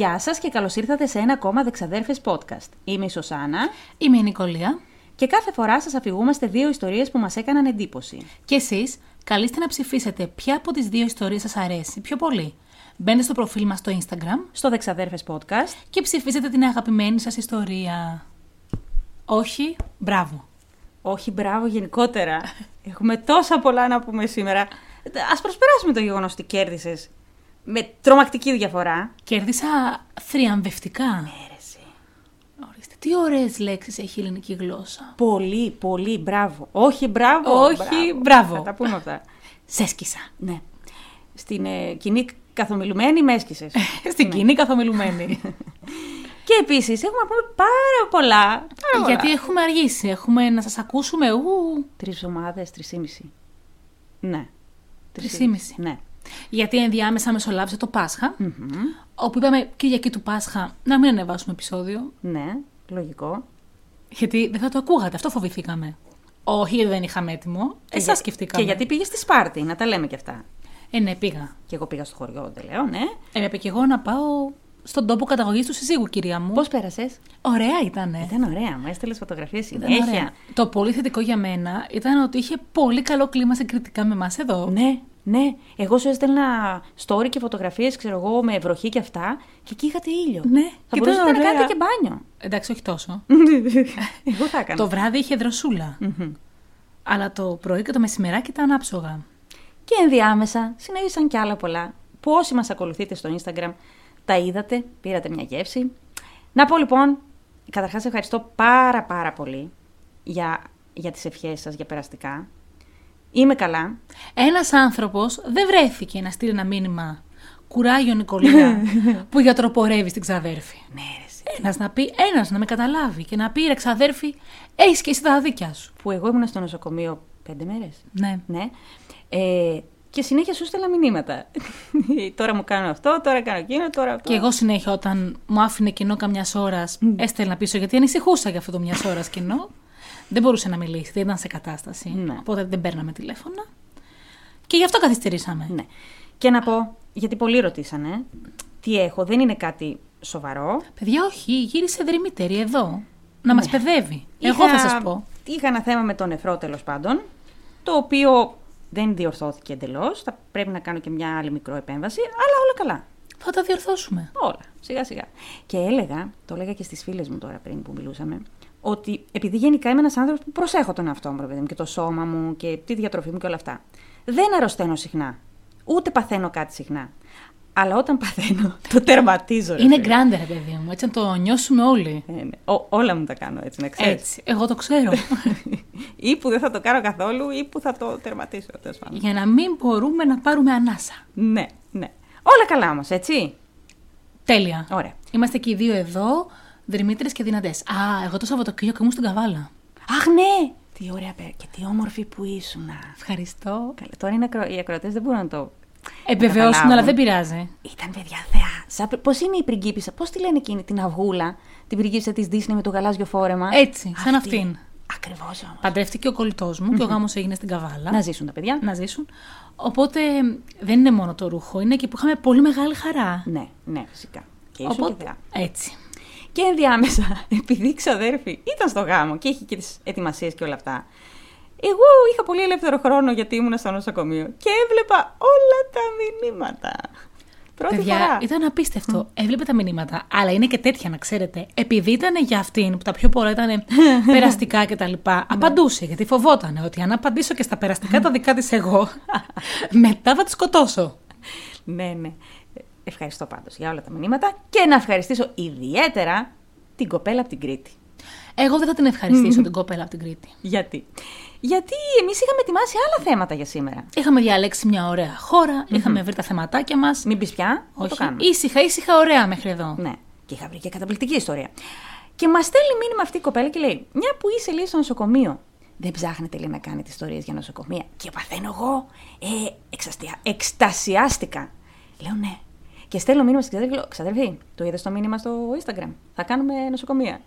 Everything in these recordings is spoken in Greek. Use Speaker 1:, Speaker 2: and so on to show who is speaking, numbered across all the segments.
Speaker 1: Γεια σας και καλώς ήρθατε σε ένα ακόμα Δεξαδέρφες podcast. Είμαι η Σωσάνα
Speaker 2: Είμαι η Νικολία.
Speaker 1: και κάθε φορά σας αφηγούμαστε δύο ιστορίες που μας έκαναν εντύπωση.
Speaker 2: Και εσείς καλείστε να ψηφίσετε ποια από τις δύο ιστορίες σας αρέσει πιο πολύ. Μπαίνετε στο προφίλ μας στο Instagram
Speaker 1: Στο Δεξαδέρφες podcast
Speaker 2: και ψηφίσετε την αγαπημένη σας ιστορία. Όχι, μπράβο.
Speaker 1: Όχι, μπράβο γενικότερα. Έχουμε τόσα πολλά να πούμε σήμερα. Ας προσπεράσουμε το γεγονός ότι κέρδισες με τρομακτική διαφορά.
Speaker 2: Κέρδισα θριαμβευτικά.
Speaker 1: Έρεση.
Speaker 2: Ορίστε, τι ωραίες λέξεις έχει η ελληνική γλώσσα.
Speaker 1: Πολύ, πολύ, μπράβο. Όχι, μπράβο.
Speaker 2: Όχι, μπράβο.
Speaker 1: Θα τα πούμε αυτά.
Speaker 2: Σέσκισα.
Speaker 1: Ναι. Στην ε, κοινή καθομιλουμένη με έσκησες.
Speaker 2: Στην κοινή καθομιλουμένη.
Speaker 1: Και επίσης έχουμε να πούμε πάρα πολλά. Πάρα πολλά.
Speaker 2: Γιατί έχουμε αργήσει. Έχουμε να σας ακούσουμε. Ου,
Speaker 1: Τρεις εβδομάδες, τρεις ή μισή. Ναι.
Speaker 2: Τρεις ή μισή.
Speaker 1: Ναι.
Speaker 2: Γιατί ενδιάμεσα μεσολάβησε το πασχα Όπου είπαμε Κυριακή του Πάσχα να μην ανεβάσουμε επεισόδιο.
Speaker 1: Ναι, λογικό.
Speaker 2: Γιατί δεν θα το ακούγατε, αυτό φοβηθήκαμε. Όχι, γιατί δεν είχαμε έτοιμο. Εσάς
Speaker 1: για-
Speaker 2: σκεφτήκαμε.
Speaker 1: Και γιατί πήγες στη Σπάρτη, να τα λέμε κι αυτά.
Speaker 2: Ε, ναι, πήγα.
Speaker 1: Και εγώ πήγα στο χωριό, δεν λέω, ναι.
Speaker 2: Έπρεπε και εγώ να πάω στον τόπο καταγωγής του συζύγου, κυρία μου.
Speaker 1: Πώς πέρασες,
Speaker 2: Ωραία ήταν.
Speaker 1: Ήταν ωραία, μου έστειλες φωτογραφίες
Speaker 2: Ήταν
Speaker 1: συνέχεια.
Speaker 2: ωραία. Το πολύ θετικό για μένα ήταν ότι είχε πολύ καλό κλίμα συγκριτικά με εμάς εδώ.
Speaker 1: Ναι, ναι. Εγώ σου έστελνα story και φωτογραφίες, ξέρω εγώ, με βροχή και αυτά. Και εκεί είχατε ήλιο.
Speaker 2: Ναι,
Speaker 1: Θα
Speaker 2: και
Speaker 1: μπορούσατε
Speaker 2: ήταν
Speaker 1: να
Speaker 2: ωραία.
Speaker 1: κάνετε και μπάνιο.
Speaker 2: Εντάξει, όχι τόσο.
Speaker 1: εγώ θα έκανα.
Speaker 2: το βράδυ είχε δροσούλα. Αλλά το πρωί και το μεσημεράκι ήταν άψογα.
Speaker 1: Και ενδιάμεσα συνέβησαν κι άλλα πολλά που όσοι μας ακολουθείτε στο Instagram τα είδατε, πήρατε μια γεύση. Να πω λοιπόν, καταρχάς ευχαριστώ πάρα πάρα πολύ για, για τις ευχές σας για περαστικά. Είμαι καλά.
Speaker 2: Ένας άνθρωπος δεν βρέθηκε να στείλει ένα μήνυμα. Κουράγιο Νικολία που γιατροπορεύεις στην ξαδέρφη.
Speaker 1: Ναι, ρε, εσύ.
Speaker 2: Ένας να πει, ένας να με καταλάβει και να πει ρε ξαδέρφη, έχεις και εσύ τα δίκια σου.
Speaker 1: Που εγώ ήμουν στο νοσοκομείο πέντε μέρες.
Speaker 2: Ναι.
Speaker 1: Ναι. Ε, και συνέχεια σου στέλνα μηνύματα. τώρα μου κάνω αυτό, τώρα κάνω εκείνο, τώρα αυτό.
Speaker 2: Και εγώ συνέχεια όταν μου άφηνε κοινό καμιάς ώρας, έστελνα πίσω γιατί ανησυχούσα για αυτό το μιας ώρας κοινό. Δεν μπορούσε να μιλήσει, δεν ήταν σε κατάσταση.
Speaker 1: Ναι.
Speaker 2: Οπότε δεν παίρναμε τηλέφωνα. Και γι' αυτό καθυστερήσαμε.
Speaker 1: Ναι. Και να πω, γιατί πολλοί ρωτήσανε, τι έχω, δεν είναι κάτι σοβαρό.
Speaker 2: Παιδιά, όχι, γύρισε δρυμύτερη εδώ. Να μας παιδεύει. Εγώ
Speaker 1: Ναι. Είχα-
Speaker 2: θα σας πω.
Speaker 1: Είχα ένα θέμα με τον νεφρό τέλος πάντων, το οποίο δεν διορθώθηκε εντελώς. Θα πρέπει να κάνω και μια άλλη μικρό επέμβαση, αλλά όλα καλά.
Speaker 2: Θα τα διορθώσουμε.
Speaker 1: Όλα, σιγά σιγά. Και έλεγα, το έλεγα και στις φίλες μου τώρα πριν που μιλούσαμε, ότι επειδή γενικά είμαι ένας άνθρωπος που προσέχω τον εαυτό μου, ρε παιδί μου, και το σώμα μου και τη διατροφή μου και όλα αυτά. Δεν αρρωσταίνω συχνά. Ούτε παθαίνω κάτι συχνά. Αλλά όταν παθαίνω, το τερματίζω. ρε
Speaker 2: Είναι
Speaker 1: φίλε.
Speaker 2: γκράντε, ρε παιδί μου, έτσι να το νιώσουμε όλοι.
Speaker 1: Ε, ναι. Ό- όλα μου τα κάνω έτσι, να ξέρεις.
Speaker 2: Έτσι. Εγώ το ξέρω.
Speaker 1: ή που δεν θα το κάνω καθόλου ή που θα το τερματίσω. τέλος πάντων.
Speaker 2: Για να μην μπορούμε να πάρουμε ανάσα.
Speaker 1: Ναι, ναι. Όλα καλά όμως, έτσι.
Speaker 2: Τέλεια.
Speaker 1: Ωραία.
Speaker 2: Είμαστε και οι δύο εδώ, δρυμύτερε και δυνατές. Α, εγώ το Σαββατοκύριακο ήμουν στην Καβάλα.
Speaker 1: Αχ, ναι! Τι ωραία πέρα και τι όμορφη που ήσουν.
Speaker 2: Ευχαριστώ.
Speaker 1: Καλά, τώρα είναι ακρο... οι ακροατές δεν μπορούν να το.
Speaker 2: Επιβεβαιώσουν,
Speaker 1: καταλάβουν.
Speaker 2: αλλά δεν πειράζει.
Speaker 1: Ήταν παιδιά θεά. Πώς είναι η πριγκίπισσα, πώς τη λένε εκείνη την αυγούλα, την πριγκίπισσα της Disney με το γαλάζιο φόρεμα;
Speaker 2: Έτσι, σαν αυτήν.
Speaker 1: Ακριβώς όμως.
Speaker 2: Παντρεύτηκε ο κολλητός μου και ο γάμος έγινε στην Καβάλα.
Speaker 1: Να ζήσουν τα παιδιά.
Speaker 2: να ζήσουν. Οπότε δεν είναι μόνο το ρούχο, είναι και που είχαμε πολύ μεγάλη χαρά.
Speaker 1: Ναι, ναι, φυσικά. Και ήσουν και θεά.
Speaker 2: έτσι.
Speaker 1: Και ενδιάμεσα, επειδή η ξαδέρφη ήταν στο γάμο και είχε και τις ετοιμασίες και όλα αυτά, εγώ είχα πολύ ελεύθερο χρόνο γιατί ήμουν στο νοσοκομείο και έβλεπα όλα τα μηνύματα. Πρώτη
Speaker 2: Παιδιά,
Speaker 1: φορά.
Speaker 2: ήταν απίστευτο. Έβλεπε τα μηνύματα, αλλά είναι και τέτοια να ξέρετε. Επειδή ήταν για αυτήν που τα πιο πολλά ήταν περαστικά κτλ. απαντούσε, γιατί φοβόταν ότι αν απαντήσω και στα περαστικά τα δικά της εγώ, μετά θα τη σκοτώσω.
Speaker 1: Ναι, ναι. Ε, Ευχαριστώ πάντως για όλα τα μηνύματα και να ευχαριστήσω ιδιαίτερα την κοπέλα από την Κρήτη.
Speaker 2: Εγώ δεν θα την ευχαριστήσω την κοπέλα από την Κρήτη.
Speaker 1: Γιατί; Γιατί εμείς είχαμε ετοιμάσει άλλα θέματα για σήμερα.
Speaker 2: Είχαμε διαλέξει μια ωραία χώρα, είχαμε βρει τα θεματάκια μας.
Speaker 1: Μην πεις πια, θα το
Speaker 2: Όχι,
Speaker 1: κάνουμε.
Speaker 2: ήσυχα, ήσυχα, ωραία μέχρι εδώ.
Speaker 1: Ναι. Και είχα βρει και καταπληκτική ιστορία. Και μας στέλνει μήνυμα αυτή η κοπέλα και λέει: Μια που είσαι λέει στο νοσοκομείο. Δεν ψάχνετε λέει να κάνετε ιστορίες για νοσοκομεία. Και παθαίνω εγώ. Ε, εξαστια... εκστασιάστηκα. Λέω ναι. Και στέλνω μήνυμα στην ξαδέρφη. Λέω, Ξαδέρφη, το είδες το μήνυμα στο Instagram. Θα κάνουμε νοσοκομεία.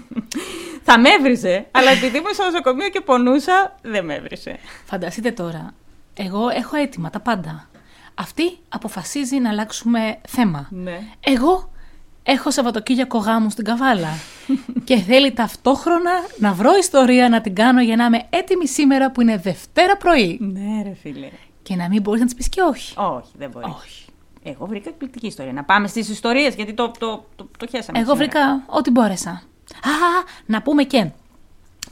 Speaker 1: θα με έβριζε, αλλά επειδή ήμουν στο νοσοκομείο και πονούσα, δεν με έβρισε.
Speaker 2: Φανταστείτε τώρα, εγώ έχω έτοιμα τα πάντα. Αυτή αποφασίζει να αλλάξουμε θέμα.
Speaker 1: Ναι.
Speaker 2: Εγώ έχω Σαββατοκύριακο γάμου στην Καβάλα. και θέλει ταυτόχρονα να βρω ιστορία να την κάνω για να είμαι έτοιμη σήμερα που είναι Δευτέρα πρωί.
Speaker 1: Ναι, ρε φίλε.
Speaker 2: Και να μην μπορείς να της πεις και όχι.
Speaker 1: Όχι, δεν μπορείς.
Speaker 2: Όχι.
Speaker 1: Εγώ βρήκα εκπληκτική ιστορία. Να πάμε στις ιστορίες, γιατί το, το, το, το χέσαμε.
Speaker 2: Εγώ
Speaker 1: σήμερα.
Speaker 2: βρήκα ό,τι μπόρεσα. Α, να πούμε και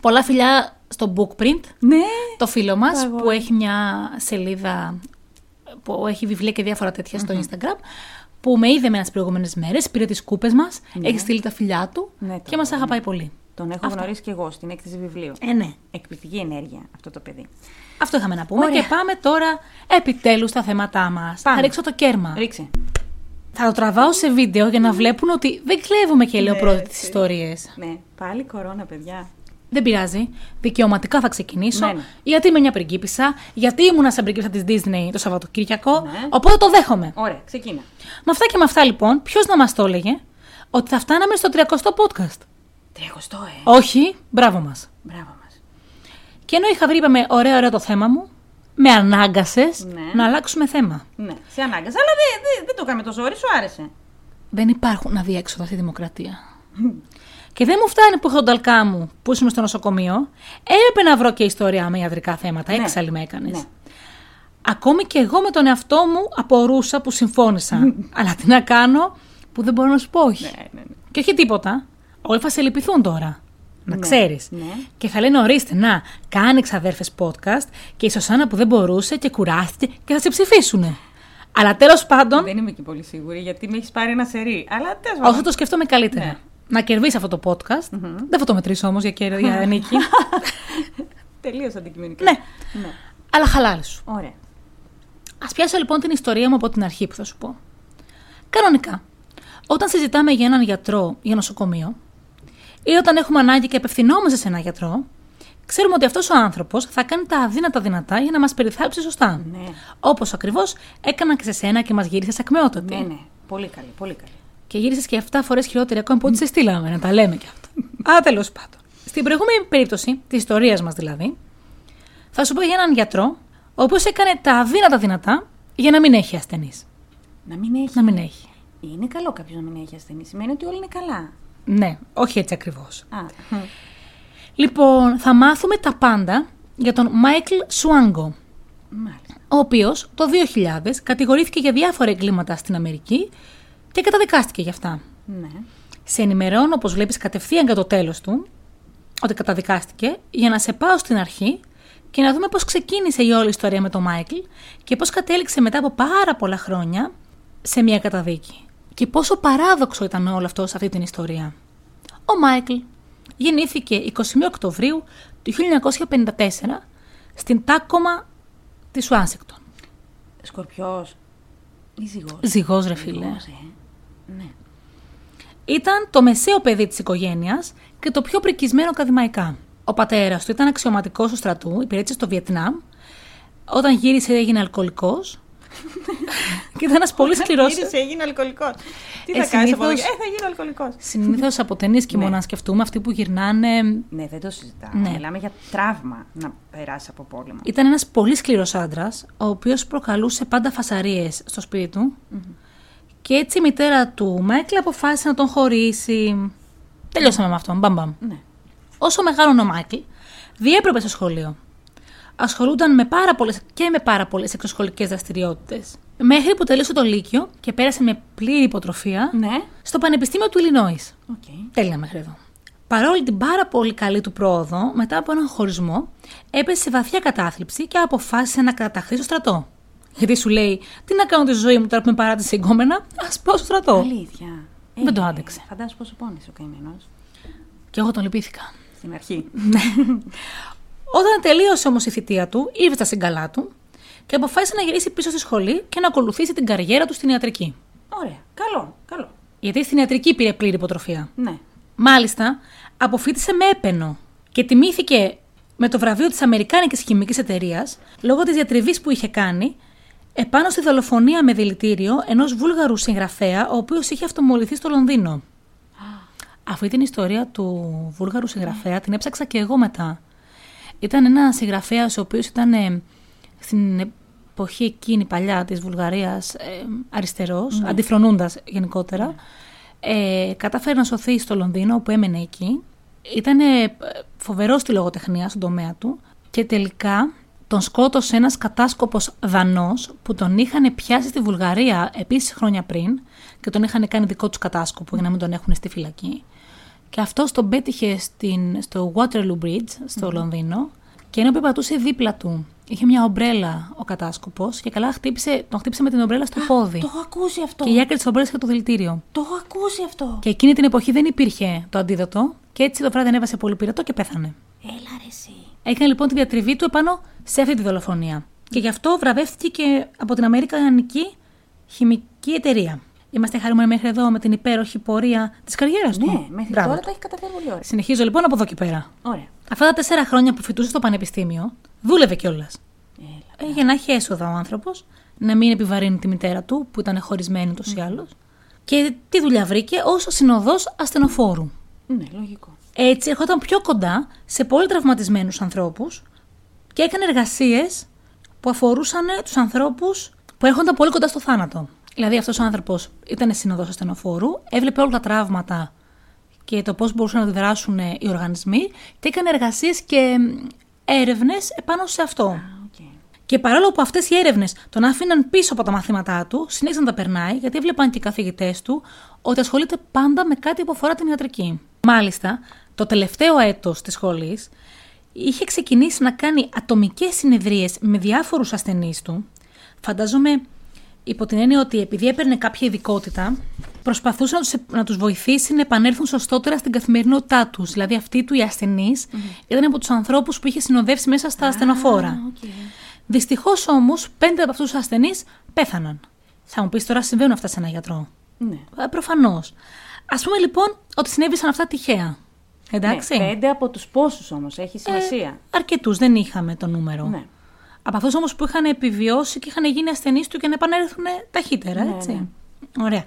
Speaker 2: πολλά φιλιά στο Bookprint,
Speaker 1: Ναι.
Speaker 2: το φίλο μας
Speaker 1: Το αγόρι.
Speaker 2: που έχει μια σελίδα που έχει βιβλία και διάφορα τέτοια στο Instagram που με είδε με τις προηγούμενες μέρες, πήρε τις κούπες μας, έχει στείλει τα φιλιά του
Speaker 1: Ναι, το
Speaker 2: και μας
Speaker 1: αγόρι.
Speaker 2: αγαπάει πολύ.
Speaker 1: Τον έχω
Speaker 2: Αυτό.
Speaker 1: γνωρίσει και εγώ στην έκθεση βιβλίου.
Speaker 2: Ε, ναι.
Speaker 1: Εκπληκτική ενέργεια αυτό το παιδί.
Speaker 2: Αυτό είχαμε να πούμε
Speaker 1: Ωραία.
Speaker 2: και πάμε τώρα επιτέλους στα θέματά μας.
Speaker 1: Πάμε.
Speaker 2: Θα ρίξω το κέρμα.
Speaker 1: Ρίξε.
Speaker 2: Θα το τραβάω σε βίντεο για να βλέπουν ότι δεν κλέβουμε και λέω
Speaker 1: Ναι,
Speaker 2: πρώτη τις
Speaker 1: έτσι.
Speaker 2: ιστορίες.
Speaker 1: Ναι, πάλι κορώνα, παιδιά.
Speaker 2: Δεν πειράζει. Δικαιωματικά θα ξεκινήσω.
Speaker 1: Ναι, ναι.
Speaker 2: Γιατί είμαι μια πριγκίπισσα, γιατί ήμουνα σαν πριγκίπισσα της Disney το Σαββατοκύριακο.
Speaker 1: Ναι.
Speaker 2: Οπότε το δέχομαι.
Speaker 1: Ωραία, ξεκίνα.
Speaker 2: Με αυτά και με αυτά λοιπόν, ποιος να μας το έλεγε ότι θα φτάναμε στο 30ο podcast;
Speaker 1: Τριακοστό, ε.
Speaker 2: Όχι, μπράβο μας.
Speaker 1: Μπράβο μας.
Speaker 2: Και ενώ είχα βρει, είπαμε, ωραία, ωραία το θέμα μου, με ανάγκασες
Speaker 1: Ναι.
Speaker 2: να αλλάξουμε θέμα.
Speaker 1: Ναι, σε ανάγκασα, αλλά δεν δεν- δεν το έκαμε το ζόρι, σου άρεσε.
Speaker 2: Δεν υπάρχουν αδιέξοδα στη δημοκρατία. και δεν μου φτάνει που έχω τον ταλκά μου που ήσουν στο νοσοκομείο. Έπρεπε να βρω και ιστορία με ιατρικά θέματα.
Speaker 1: Ναι.
Speaker 2: Έξαλλη με έκανες.
Speaker 1: Ναι.
Speaker 2: Ακόμη και εγώ με τον εαυτό μου απορούσα που συμφώνησα. Αλλά τι να κάνω που δεν μπορώ να σου πω όχι.
Speaker 1: Ναι, ναι, ναι.
Speaker 2: Και όχι τίποτα. Όλοι θα σε λυπηθούν τώρα. Να
Speaker 1: Ναι,
Speaker 2: ξέρεις.
Speaker 1: ναι.
Speaker 2: Και θα λένε ορίστε, να, κάνε ξαδέρφες podcast και η Σωσάνα που δεν μπορούσε και κουράστηκε και θα σε ψηφίσουνε. Αλλά τέλος πάντων,
Speaker 1: Δεν είμαι και πολύ σίγουρη γιατί με έχεις πάρει ένα σερί. Αλλά τέλος
Speaker 2: όσο το σκεφτόμαι καλύτερα.
Speaker 1: Ναι.
Speaker 2: Να κερδίσει αυτό το podcast. Δεν θα το μετρήσω όμως για, κέρ- για νίκη.
Speaker 1: Τελείως αντικειμενικά.
Speaker 2: ναι,
Speaker 1: ναι.
Speaker 2: αλλά χαλάρι σου.
Speaker 1: Ωραία.
Speaker 2: Α πιάσω λοιπόν την ιστορία μου από την αρχή που θα σου πω. Κανονικά, όταν συζητάμε για έναν γιατρό για νοσοκομείο, ή όταν έχουμε ανάγκη και απευθυνόμαστε σε έναν γιατρό, ξέρουμε ότι αυτός ο άνθρωπος θα κάνει τα αδύνατα δυνατά για να μας περιθάλψει σωστά.
Speaker 1: Ναι.
Speaker 2: Όπως ακριβώς έκανα και σε σένα και μας γύρισε ακμεότατη.
Speaker 1: Ναι, ναι. Πολύ καλή, πολύ καλή.
Speaker 2: Και γύρισες και 7 φορές χειρότερη ακόμα από ό,τι σε στείλαμε, να τα λέμε κι αυτά. Α, τέλος πάντων. Στην προηγούμενη περίπτωση, της ιστορίας μας δηλαδή, θα σου πω για έναν γιατρό, ο οποίος έκανε τα αδύνατα δυνατά για να μην έχει ασθενείς.
Speaker 1: Να μην έχει.
Speaker 2: Να μην έχει.
Speaker 1: Είναι καλό κάποιος να μην έχει ασθενή. Σημαίνει ότι όλοι είναι καλά.
Speaker 2: Ναι, όχι έτσι ακριβώς.
Speaker 1: Α,
Speaker 2: Λοιπόν, θα μάθουμε τα πάντα για τον Μάικλ Σουάγκο,
Speaker 1: μάλιστα.
Speaker 2: ο οποίος το 2000 κατηγορήθηκε για διάφορα εγκλήματα στην Αμερική και καταδικάστηκε γι' αυτά.
Speaker 1: Ναι.
Speaker 2: Σε ενημερώνω, όπως βλέπεις, κατευθείαν για το τέλος του, ότι καταδικάστηκε, για να σε πάω στην αρχή και να δούμε πώς ξεκίνησε η όλη ιστορία με τον Μάικλ και πώς κατέληξε μετά από πάρα πολλά χρόνια σε μια καταδίκη. Και πόσο παράδοξο ήταν όλο αυτό σε αυτή την ιστορία. Ο Μάικλ γεννήθηκε 21 Οκτωβρίου του 1954 στην Τάκομα της Ουάσιγκτον.
Speaker 1: Σκορπιός. Ή ζυγός.
Speaker 2: Ζυγός ρε φίλε.
Speaker 1: ε. Ναι.
Speaker 2: Ήταν το μεσαίο παιδί της οικογένειας και το πιο πρικισμένο ακαδημαϊκά. Ο πατέρας του ήταν αξιωματικός του στρατού, υπηρέτησε στο Βιετνάμ. Όταν γύρισε έγινε αλκοολικός. Και ήταν ένας πολύ σκληρός...
Speaker 1: Γύρισε, έγινε αλκοολικός. Τι
Speaker 2: Ε,
Speaker 1: θα κάνεις από εδώ.
Speaker 2: συνήθως-
Speaker 1: Ε, θα γίνω αλκοολικός.
Speaker 2: Συνήθως από ταινίες και
Speaker 1: Ναι.
Speaker 2: μόνο να σκεφτούμε αυτοί που γυρνάνε...
Speaker 1: Ναι, δεν το συζητάω.
Speaker 2: Ναι.
Speaker 1: Μιλάμε για τραύμα να περάσει από πόλεμο.
Speaker 2: Ήταν ένας πολύ σκληρός άντρας, ο οποίος προκαλούσε πάντα φασαρίες στο σπίτι του. Και έτσι η μητέρα του Μάικλ αποφάσισε να τον χωρίσει. Τελειώσαμε με αυτόν, μπαμ μπαμ.
Speaker 1: Ναι.
Speaker 2: Όσο μεγάλωνε ο Μάικλ, διέπρεπε στο σχολείο. Ασχολούνταν με πάρα πολλές και με πάρα πολλές εξωσχολικές δραστηριότητες. Μέχρι που τελείωσε το Λύκειο και πέρασε με πλήρη υποτροφία
Speaker 1: Ναι.
Speaker 2: στο Πανεπιστήμιο του Ιλινόης.
Speaker 1: Οκ.
Speaker 2: Τέλεια μέχρι εδώ. Παρόλη την πάρα πολύ καλή του πρόοδο, μετά από έναν χωρισμό, έπεσε σε βαθιά κατάθλιψη και αποφάσισε να καταταχθεί στο στρατό. Γιατί σου λέει, τι να κάνω τη ζωή μου τώρα που με παράτησε εγκόμενα, ας πάω στο στρατό.
Speaker 1: Αλήθεια.
Speaker 2: Δεν το
Speaker 1: Ε,
Speaker 2: άντεξε.
Speaker 1: Φαντάζομαι πόσο πόνισε ο καημένος.
Speaker 2: Και εγώ τον λυπήθηκα.
Speaker 1: Στην αρχή.
Speaker 2: Όταν τελείωσε όμως η θητεία του, ήρθε στα συγκαλά του και αποφάσισε να γυρίσει πίσω στη σχολή και να ακολουθήσει την καριέρα του στην ιατρική.
Speaker 1: Ωραία. Καλό. Καλό.
Speaker 2: Γιατί στην ιατρική πήρε πλήρη υποτροφία.
Speaker 1: Ναι.
Speaker 2: Μάλιστα, αποφύτησε με έπαινο και τιμήθηκε με το βραβείο της Αμερικάνικης Χημικής Εταιρείας λόγω της διατριβής που είχε κάνει επάνω στη δολοφονία με δηλητήριο ενός βούλγαρου συγγραφέα ο οποίος είχε αυτομολυθεί στο Λονδίνο. Αυτή την ιστορία του βούλγαρου συγγραφέα την έψαξα και εγώ μετά. Ήταν ένας συγγραφέας ο οποίος ήταν ε, στην εποχή εκείνη παλιά της Βουλγαρίας ε, αριστερός, αντιφρονούντας γενικότερα. ε, κατάφερε να σωθεί στο Λονδίνο που έμενε εκεί. Ήταν φοβερό στη λογοτεχνία στον τομέα του και τελικά τον σκότωσε ένας κατάσκοπος Δανός που τον είχαν πιάσει στη Βουλγαρία επίσης χρόνια πριν και τον είχαν κάνει δικό τους κατάσκοπο για να μην τον έχουν στη φυλακή. Και αυτό τον πέτυχε στην, στο Waterloo Bridge στο Λονδίνο και ενώ περπατούσε δίπλα του είχε μια ομπρέλα ο κατάσκοπος και καλά χτύπησε, τον χτύπησε με την ομπρέλα στο πόδι.
Speaker 1: Το έχω ακούσει αυτό.
Speaker 2: Και η άκρη της ομπρέλας είχε το δηλητήριο.
Speaker 1: Το έχω ακούσει αυτό.
Speaker 2: Και εκείνη την εποχή δεν υπήρχε το αντίδοτο και έτσι το βράδυ ανέβασε πολύ πυρετό και πέθανε.
Speaker 1: Έλα ρε εσύ.
Speaker 2: Έκανε λοιπόν τη διατριβή του επάνω σε αυτή τη δολοφονία. Και γι' αυτό βραβεύτηκε και από την Αμερικανική Χημική Εταιρεία. Είμαστε χαρούμενοι μέχρι εδώ με την υπέροχη πορεία της καριέρας του.
Speaker 1: Ναι, μέχρι
Speaker 2: Μπράβο
Speaker 1: τώρα
Speaker 2: του.
Speaker 1: τα έχει καταφέρει πολύ ωραία.
Speaker 2: Συνεχίζω λοιπόν από εδώ και πέρα.
Speaker 1: Ωραία.
Speaker 2: Αυτά τα τέσσερα χρόνια που φοιτούσε στο πανεπιστήμιο, δούλευε κιόλας.
Speaker 1: Έλα.
Speaker 2: Ε, για να έχει έσοδα ο άνθρωπος, να μην επιβαρύνει τη μητέρα του, που ήταν χωρισμένη ούτω ή άλλως. Και τι δουλειά βρήκε ως συνοδός ασθενοφόρου.
Speaker 1: Ναι, λογικό.
Speaker 2: Έτσι ερχόταν πιο κοντά σε πολύ τραυματισμένους ανθρώπους και έκανε εργασίες που αφορούσαν τους ανθρώπους που έρχονταν πολύ κοντά στο θάνατο. Δηλαδή αυτός ο άνθρωπος ήταν συνοδός ασθενοφόρου, έβλεπε όλα τα τραύματα και το πώς μπορούσαν να αντιδράσουν οι οργανισμοί και έκανε εργασίες και έρευνες επάνω σε αυτό.
Speaker 1: Α, οκ.
Speaker 2: Και παρόλο που αυτές οι έρευνες τον άφηναν πίσω από τα μαθήματά του, συνέχιζαν να τα περνάει, γιατί έβλεπαν και οι καθηγητές του ότι ασχολείται πάντα με κάτι που αφορά την ιατρική. Μάλιστα, το τελευταίο έτος της σχολής είχε ξεκινήσει να κάνει ατομικές συνεδρίες με διάφορους ασθενείς του. Φαντάζομαι υπό την έννοια ότι επειδή έπαιρνε κάποια ειδικότητα, προσπαθούσε να τους, να τους βοηθήσει να επανέλθουν σωστότερα στην καθημερινότητά τους. Δηλαδή αυτοί του οι ασθενείς ήταν από τους ανθρώπους που είχε συνοδεύσει μέσα στα ασθενοφόρα.
Speaker 1: Α, οκ.
Speaker 2: Δυστυχώς όμως, πέντε από αυτούς τους ασθενείς πέθαναν. Θα μου πεις τώρα συμβαίνουν αυτά σε ένα γιατρό;
Speaker 1: Ναι.
Speaker 2: Προφανώς. Ας πούμε λοιπόν ότι συνέβησαν αυτά τυχαία. Εντάξει.
Speaker 1: Ναι, πέντε από τους πόσους όμως, έχει σημασία.
Speaker 2: Ε, Αρκετούς, δεν είχαμε το νούμερο.
Speaker 1: Ναι.
Speaker 2: Από αυτούς όμως που είχαν επιβιώσει και είχαν γίνει ασθενείς του και να επανέλθουν ταχύτερα,
Speaker 1: Ναι,
Speaker 2: έτσι.
Speaker 1: ναι.
Speaker 2: Ωραία.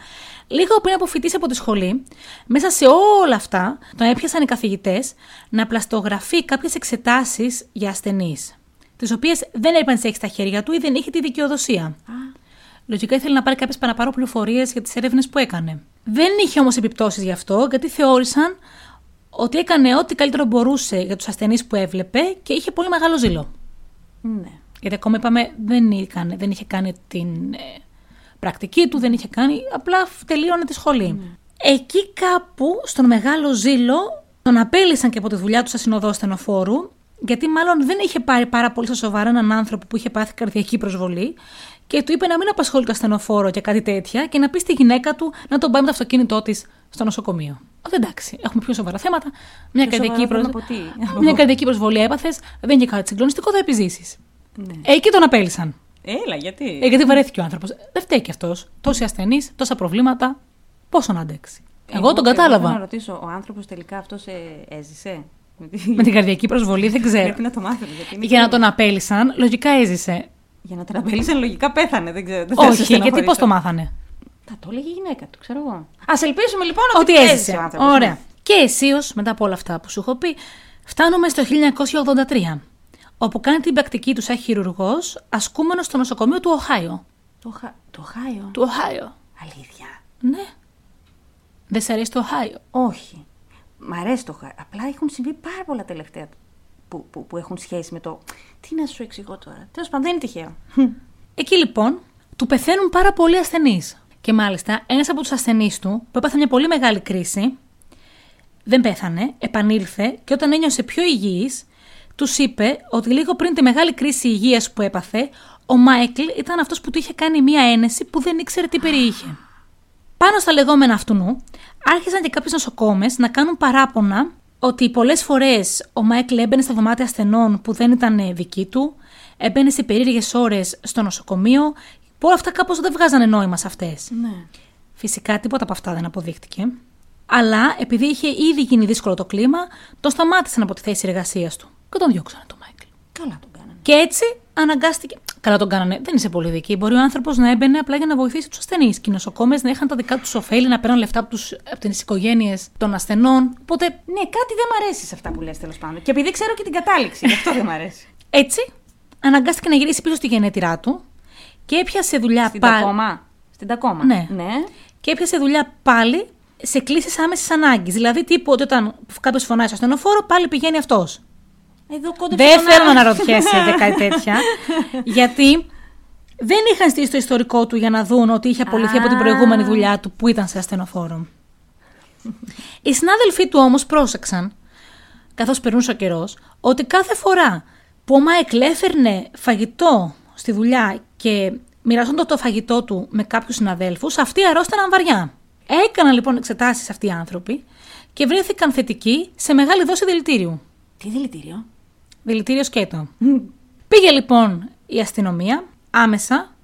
Speaker 2: Λίγο πριν αποφυτίσει από τη σχολή, μέσα σε όλα αυτά, τον έπιασαν οι καθηγητές να πλαστογραφεί κάποιες εξετάσεις για ασθενείς. Τις οποίες δεν έπαιρνε έχεις στα χέρια του ή δεν είχε τη δικαιοδοσία.
Speaker 1: Α,
Speaker 2: Λογικά ήθελε να πάρει κάποιες παραπάνω πληροφορίες για τις έρευνες που έκανε. Δεν είχε όμως επιπτώσεις γι' αυτό, γιατί θεώρησαν ότι έκανε ό,τι καλύτερο μπορούσε για τους ασθενείς που έβλεπε και είχε πολύ μεγάλο ζήλο.
Speaker 1: ναι.
Speaker 2: Γιατί ακόμα είπαμε δεν, έκανε, δεν είχε κάνει την ε, πρακτική του, δεν είχε κάνει, απλά τελείωνε τη σχολή. Εκεί κάπου, στον μεγάλο ζήλο, τον απέλησαν και από τη δουλειά του σαν συνοδό στενοφόρου, γιατί μάλλον δεν είχε πάρει πάρα πολύ στα σοβαρά έναν άνθρωπο που είχε πάθει καρδιακή προσβολή και του είπε να μην απασχολεί το ασθενοφόρο και κάτι τέτοια και να πει στη γυναίκα του να τον πάει με το αυτοκίνητό της στο νοσοκομείο. Όχι εντάξει, έχουμε πιο σοβαρά θέματα. Μια,
Speaker 1: Πιο
Speaker 2: καρδιακή,
Speaker 1: σοβαρά
Speaker 2: προσ-
Speaker 1: θέμα από τι;
Speaker 2: Μια καρδιακή προσβολή έπαθες, δεν είναι και κάτι συγκλονιστικό, θα επιζήσεις.
Speaker 1: Ναι.
Speaker 2: Εκεί τον απέλησαν.
Speaker 1: Έλα, γιατί;
Speaker 2: Ε, γιατί βαρέθηκε ο άνθρωπος. Δεν φταίει κι αυτός. Τόσοι ασθενείς, τόσα προβλήματα. Πόσο να αντέξει; Εγώ, τον
Speaker 1: Εγώ θέλω να
Speaker 2: κατάλαβα.
Speaker 1: ρωτήσω, ο άνθρωπος τελικά αυτός έζησε;
Speaker 2: Με την καρδιακή προσβολή δεν ξέρω.
Speaker 1: Πρέπει να το μάθετε. Γιατί είναι
Speaker 2: Για να
Speaker 1: κρίμα.
Speaker 2: τον απέλησαν, λογικά έζησε.
Speaker 1: Για να τον απέλησαν, λογικά πέθανε. Δεν ξέρω. δεν θα σε
Speaker 2: Όχι, γιατί
Speaker 1: στενοχωρήσω.
Speaker 2: πώς το μάθανε;
Speaker 1: Θα το έλεγε η γυναίκα του, ξέρω εγώ. Α ελπίσουμε λοιπόν
Speaker 2: Ότι
Speaker 1: ότι,
Speaker 2: έζησε.
Speaker 1: ο άνθρωπος,
Speaker 2: Ωραία.
Speaker 1: ναι.
Speaker 2: Και αισίω, μετά από όλα αυτά που σου έχω πει, φτάνουμε στο 1983, όπου κάνει την πρακτική του σαν χειρουργός, ασκούμενος στο νοσοκομείο του Οχάιο.
Speaker 1: Το, Χα... το Χάιο.
Speaker 2: Του Οχάιο.
Speaker 1: Αλήθεια;
Speaker 2: Ναι. Δεν σε αρέσει το Οχάιο;
Speaker 1: Όχι. Μ' αρέσει το Χάιο. Απλά έχουν συμβεί πάρα πολλά τελευταία που, που, που έχουν σχέση με το. Τι να σου εξηγώ τώρα; Τέλος πάντων, δεν είναι τυχαίο.
Speaker 2: Εκεί λοιπόν του πεθαίνουν πάρα πολλοί ασθενείς. Και μάλιστα ένας από τους ασθενείς του, που έπαθε μια πολύ μεγάλη κρίση, δεν πέθανε, επανήλθε και όταν ένιωσε πιο υγιής, τους είπε ότι λίγο πριν τη μεγάλη κρίση υγείας που έπαθε, ο Μάικλ ήταν αυτός που του είχε κάνει μια ένεση που δεν ήξερε τι περιείχε. Πάνω στα λεγόμενα αυτού νου, άρχισαν και κάποιες νοσοκόμες να κάνουν παράπονα ότι πολλές φορές ο Μάικλ έμπαινε στα δωμάτια ασθενών που δεν ήταν ε, δική του, έμπαινε σε περίεργες ώρες στο νοσοκομείο, που όλα αυτά κάπως δεν βγάζανε νόημα σε αυτές.
Speaker 1: ναι.
Speaker 2: Φυσικά τίποτα από αυτά δεν αποδείχτηκε. Αλλά επειδή είχε ήδη γίνει δύσκολο το κλίμα, τον σταμάτησαν από τη θέση εργασίας του και τον διώξανε τον Μάικλ.
Speaker 1: Καλά τον κάνανε.
Speaker 2: Και έτσι αναγκάστηκε. Καλά τον κάνανε. Δεν είσαι πολύ δική. Μπορεί ο άνθρωπος να έμπαινε απλά για να βοηθήσει τους ασθενείς. Και οι νοσοκόμες να είχαν τα δικά τους ωφέλη, να παίρνουν λεφτά από, τους, από τις οικογένειες των ασθενών. Οπότε
Speaker 1: Ναι, κάτι δεν μ' αρέσει σε αυτά που λες τέλος πάντων. Και επειδή ξέρω και την κατάληξη, γι' αυτό δεν μ' αρέσει.
Speaker 2: έτσι αναγκάστηκε να γυρίσει πίσω στη γενέτειρά του και έπιασε δουλειά
Speaker 1: Στην
Speaker 2: πάλι.
Speaker 1: Τακόμα. Στην Τακόμα.
Speaker 2: Ναι.
Speaker 1: ναι.
Speaker 2: Και έπιασε δουλειά πάλι σε κλήσεις άμεσης ανάγκης. Δηλαδή, τύπου ότι όταν κάποιος φωνάει στο ασθενοφόρο, πάλι πηγαίνει αυτός.
Speaker 1: Εδώ κόντεψε
Speaker 2: Δεν
Speaker 1: τον
Speaker 2: θέλω να
Speaker 1: άλλο.
Speaker 2: αναρωτιέσαι για κάτι τέτοια. γιατί δεν είχαν στήσει το ιστορικό του για να δουν ότι είχε απολυθεί από την
Speaker 1: Α.
Speaker 2: προηγούμενη δουλειά του που ήταν σε ασθενοφόρο. Οι συνάδελφοί του όμως πρόσεξαν, καθώς περνούσε ο καιρός, ότι κάθε φορά που ο Μάικλ έφερνε φαγητό στη δουλειά και μοιραζόταν το φαγητό του με κάποιους συναδέλφους, αυτοί αρρώσταναν βαριά. Έκαναν λοιπόν εξετάσεις αυτοί οι άνθρωποι και βρέθηκαν θετικοί σε μεγάλη δόση δηλητήριου.
Speaker 1: Τι δηλητήριο;
Speaker 2: Δηλητήριο σκέτο. Πήγε λοιπόν η αστυνομία άμεσα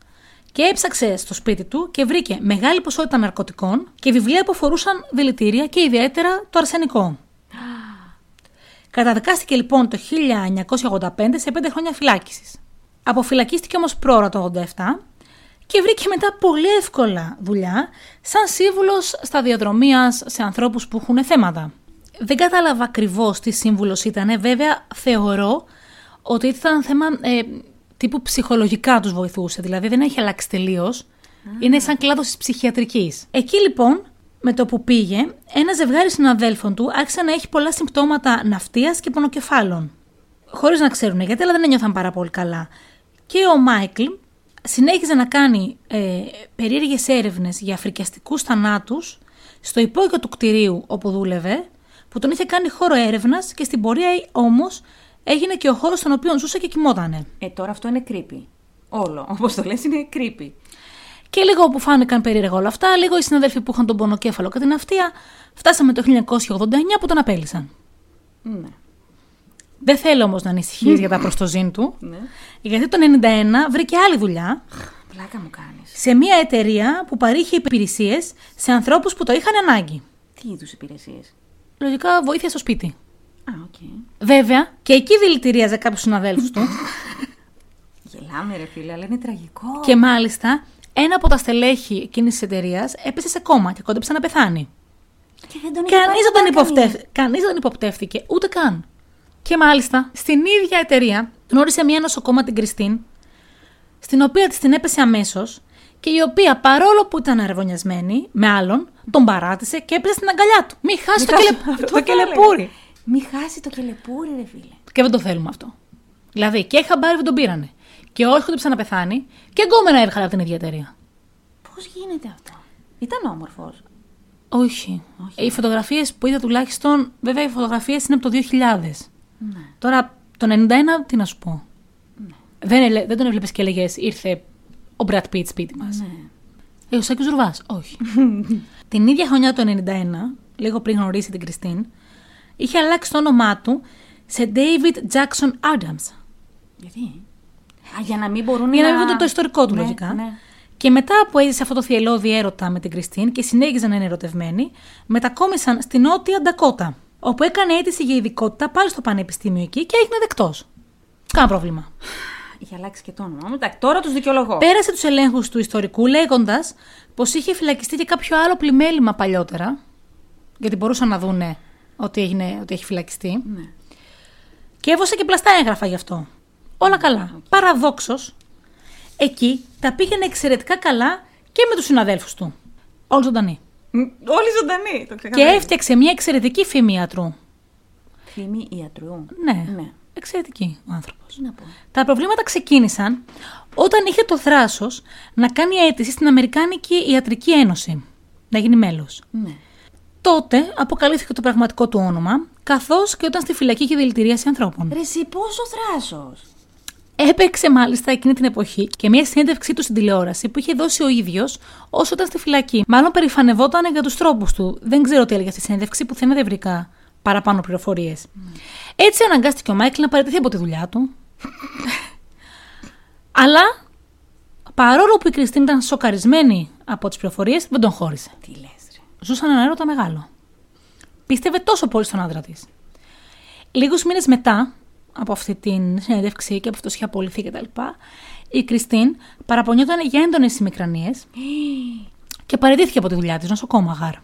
Speaker 2: και έψαξε στο σπίτι του και βρήκε μεγάλη ποσότητα ναρκωτικών και βιβλία που αφορούσαν δηλητήρια και ιδιαίτερα το αρσενικό. Καταδικάστηκε λοιπόν το 1985 σε 5 χρόνια φυλάκισης. Αποφυλακίστηκε όμως πρόωρα το 87 και βρήκε μετά πολύ εύκολα δουλειά σαν σύμβουλος σταδιοδρομίας σε ανθρώπους που έχουν θέματα. Δεν κατάλαβα ακριβώς τι σύμβουλος ήταν. Βέβαια, θεωρώ ότι ήταν θέμα ε, τύπου ψυχολογικά τους βοηθούσε. Δηλαδή, δεν έχει αλλάξει τελείως. Είναι σαν κλάδος της ψυχιατρικής. Εκεί λοιπόν, με το που πήγε, ένα ζευγάρι συναδέλφων του άρχισε να έχει πολλά συμπτώματα ναυτίας και πονοκεφάλων. Χωρίς να ξέρουν γιατί, αλλά δεν ένιωθαν πάρα πολύ καλά. Και ο Μάικλ συνέχιζε να κάνει ε, περίεργες έρευνες για φρικιαστικούς θανάτους στο υπόγειο του κτηρίου όπου δούλευε, που τον είχε κάνει χώρο έρευνας και στην πορεία όμως έγινε και ο χώρος στον οποίο ζούσε και κοιμότανε.
Speaker 1: Ε, τώρα αυτό είναι creepy. Όλο. Όπως το λες είναι creepy.
Speaker 2: Και λίγο που φάνηκαν περίεργα όλα αυτά, λίγο οι συναδέλφοι που είχαν τον πονοκέφαλο και την ναυτία, φτάσαμε το 1989 που τον απέλυσαν.
Speaker 1: Ναι.
Speaker 2: Δεν θέλω όμως να ανησυχείς για τα προς το ζην του,
Speaker 1: ναι.
Speaker 2: γιατί το 91 βρήκε άλλη δουλειά
Speaker 1: Πλάκα μου κάνεις.
Speaker 2: σε μια εταιρεία που παρείχε υπηρεσίες σε ανθρώπους που το είχαν ανάγκη.
Speaker 1: Τι είδους υπηρεσίες;
Speaker 2: Λογικά βοήθεια στο σπίτι.
Speaker 1: Α, οκ.
Speaker 2: Βέβαια, και εκεί δηλητηρίαζε κάποιους συναδέλφους του.
Speaker 1: Γελάμε, ρε φίλε, αλλά είναι τραγικό.
Speaker 2: και μάλιστα, ένα από τα στελέχη εκείνης της εταιρείας έπεσε σε κόμμα και κόντεψε να πεθάνει.
Speaker 1: Και δεν τον είχε
Speaker 2: Κανείς
Speaker 1: πάρει
Speaker 2: δεν, τον
Speaker 1: μπάρκανη.
Speaker 2: υποπτεύ... Κανείς δεν τον υποπτεύθηκε, ούτε καν. Και μάλιστα, στην ίδια εταιρεία γνώρισε μια νοσοκόμα την Κριστίν, στην οποία της την έπεσε αμέσως και η οποία παρόλο που ήταν αραβωνιασμένη με άλλον, τον παράτησε και έπεσε στην αγκαλιά του. Μη χάσει το,
Speaker 1: Μη
Speaker 2: κελε...
Speaker 1: χάσει- αυτό
Speaker 2: το
Speaker 1: θα
Speaker 2: κελεπούρι.
Speaker 1: έλεγα. Μη χάσει το κελεπούρι, ρε φίλε.
Speaker 2: Και δεν το θέλουμε αυτό. Δηλαδή και χαμπάρι δεν τον πήρανε. Και όχι ότι να πεθάνει, και γκόμενα έβγαλε από την ίδια εταιρεία.
Speaker 1: Πώς γίνεται αυτό; Ήταν όμορφος.
Speaker 2: Όχι.
Speaker 1: Όχι.
Speaker 2: Οι φωτογραφίες που είδα τουλάχιστον, βέβαια οι φωτογραφίες είναι από το 2000.
Speaker 1: Ναι.
Speaker 2: Τώρα το 91, τι να σου πω. Δεν, ελε- δεν τον έβλεπες και έλεγες ήρθε ο Μπρατ Πιτ σπίτι μας.
Speaker 1: Ναι.
Speaker 2: Ε, ο Σάκης Ζουρβάς. Όχι. την ίδια χρονιά το 91, λίγο πριν γνωρίσει την Κριστίν, είχε αλλάξει το όνομά του σε David Jackson Adams.
Speaker 1: Γιατί; Α, για να μην μπορούν
Speaker 2: Για να
Speaker 1: να.
Speaker 2: μην δουν το ιστορικό του,
Speaker 1: Ναι,
Speaker 2: λογικά.
Speaker 1: Ναι.
Speaker 2: Και μετά που έζησε αυτό το θυελώδη έρωτα με την Κριστίν και συνέχιζαν να είναι ερωτευμένοι, μετακόμισαν στη Νότια Ντακότα, όπου έκανε αίτηση για ειδικότητα πάλι στο πανεπιστήμιο εκεί και έγινε δεκτός. Κάνα πρόβλημα.
Speaker 1: Είχε αλλάξει και το όνομα. Εντάξει, τώρα τους δικαιολογώ.
Speaker 2: Πέρασε τους ελέγχους του ιστορικού λέγοντας πως είχε φυλακιστεί και κάποιο άλλο πλημέλημα παλιότερα, γιατί μπορούσαν να δούνε ότι, έγινε, ότι έχει φυλακιστεί.
Speaker 1: Ναι.
Speaker 2: Και έβωσε και πλαστά έγγραφα γι' αυτό. Όλα καλά. Παραδόξως, εκεί τα πήγαινε εξαιρετικά καλά και με τους συναδέλφους του. Όλοι ζωντανοί.
Speaker 1: Μ, Όλοι ζωντανοί. Το
Speaker 2: Και
Speaker 1: ξεκαθαρίζω.
Speaker 2: έφτιαξε μια εξαιρετική φήμη ιατρού.
Speaker 1: Φήμη ιατρού.
Speaker 2: Ναι,
Speaker 1: Ναι.
Speaker 2: Εξαιρετική ο άνθρωπος.
Speaker 1: Τι να πω.
Speaker 2: Τα προβλήματα ξεκίνησαν όταν είχε το θράσος να κάνει αίτηση στην Αμερικάνικη Ιατρική Ένωση. Να γίνει μέλος.
Speaker 1: Ναι.
Speaker 2: Τότε αποκαλύφθηκε το πραγματικό του όνομα, καθώς και όταν στη φυλακή είχε δηλητηρίαση ανθρώπων.
Speaker 1: Ρε, εσύ πόσο θράσος;
Speaker 2: Έπαιξε μάλιστα εκείνη την εποχή και μια συνέντευξή του στην τηλεόραση που είχε δώσει ο ίδιος όσο ήταν στη φυλακή. Μάλλον περηφανευόταν για τους τρόπους του. Δεν ξέρω τι έλεγε αυτή η συνέντευξη, που δεν βρήκα παραπάνω πληροφορίες. Έτσι αναγκάστηκε ο Μάικλ να παραιτηθεί από τη δουλειά του. Αλλά παρόλο που η Κριστίν ήταν σοκαρισμένη από τις πληροφορίες, δεν τον χώρισε.
Speaker 1: Τι λες, ρε.
Speaker 2: Ζούσαν ένα έρωτα μεγάλο. Πίστευε τόσο πολύ στον άντρα της. Λίγους μήνες μετά από αυτή την συνέντευξη και από αυτό είχε απολυθεί κτλ., η Κριστίν παραπονιόταν για έντονες ημικρανίες και παραιτήθηκε από τη δουλειά της νοσοκόμα γάρ.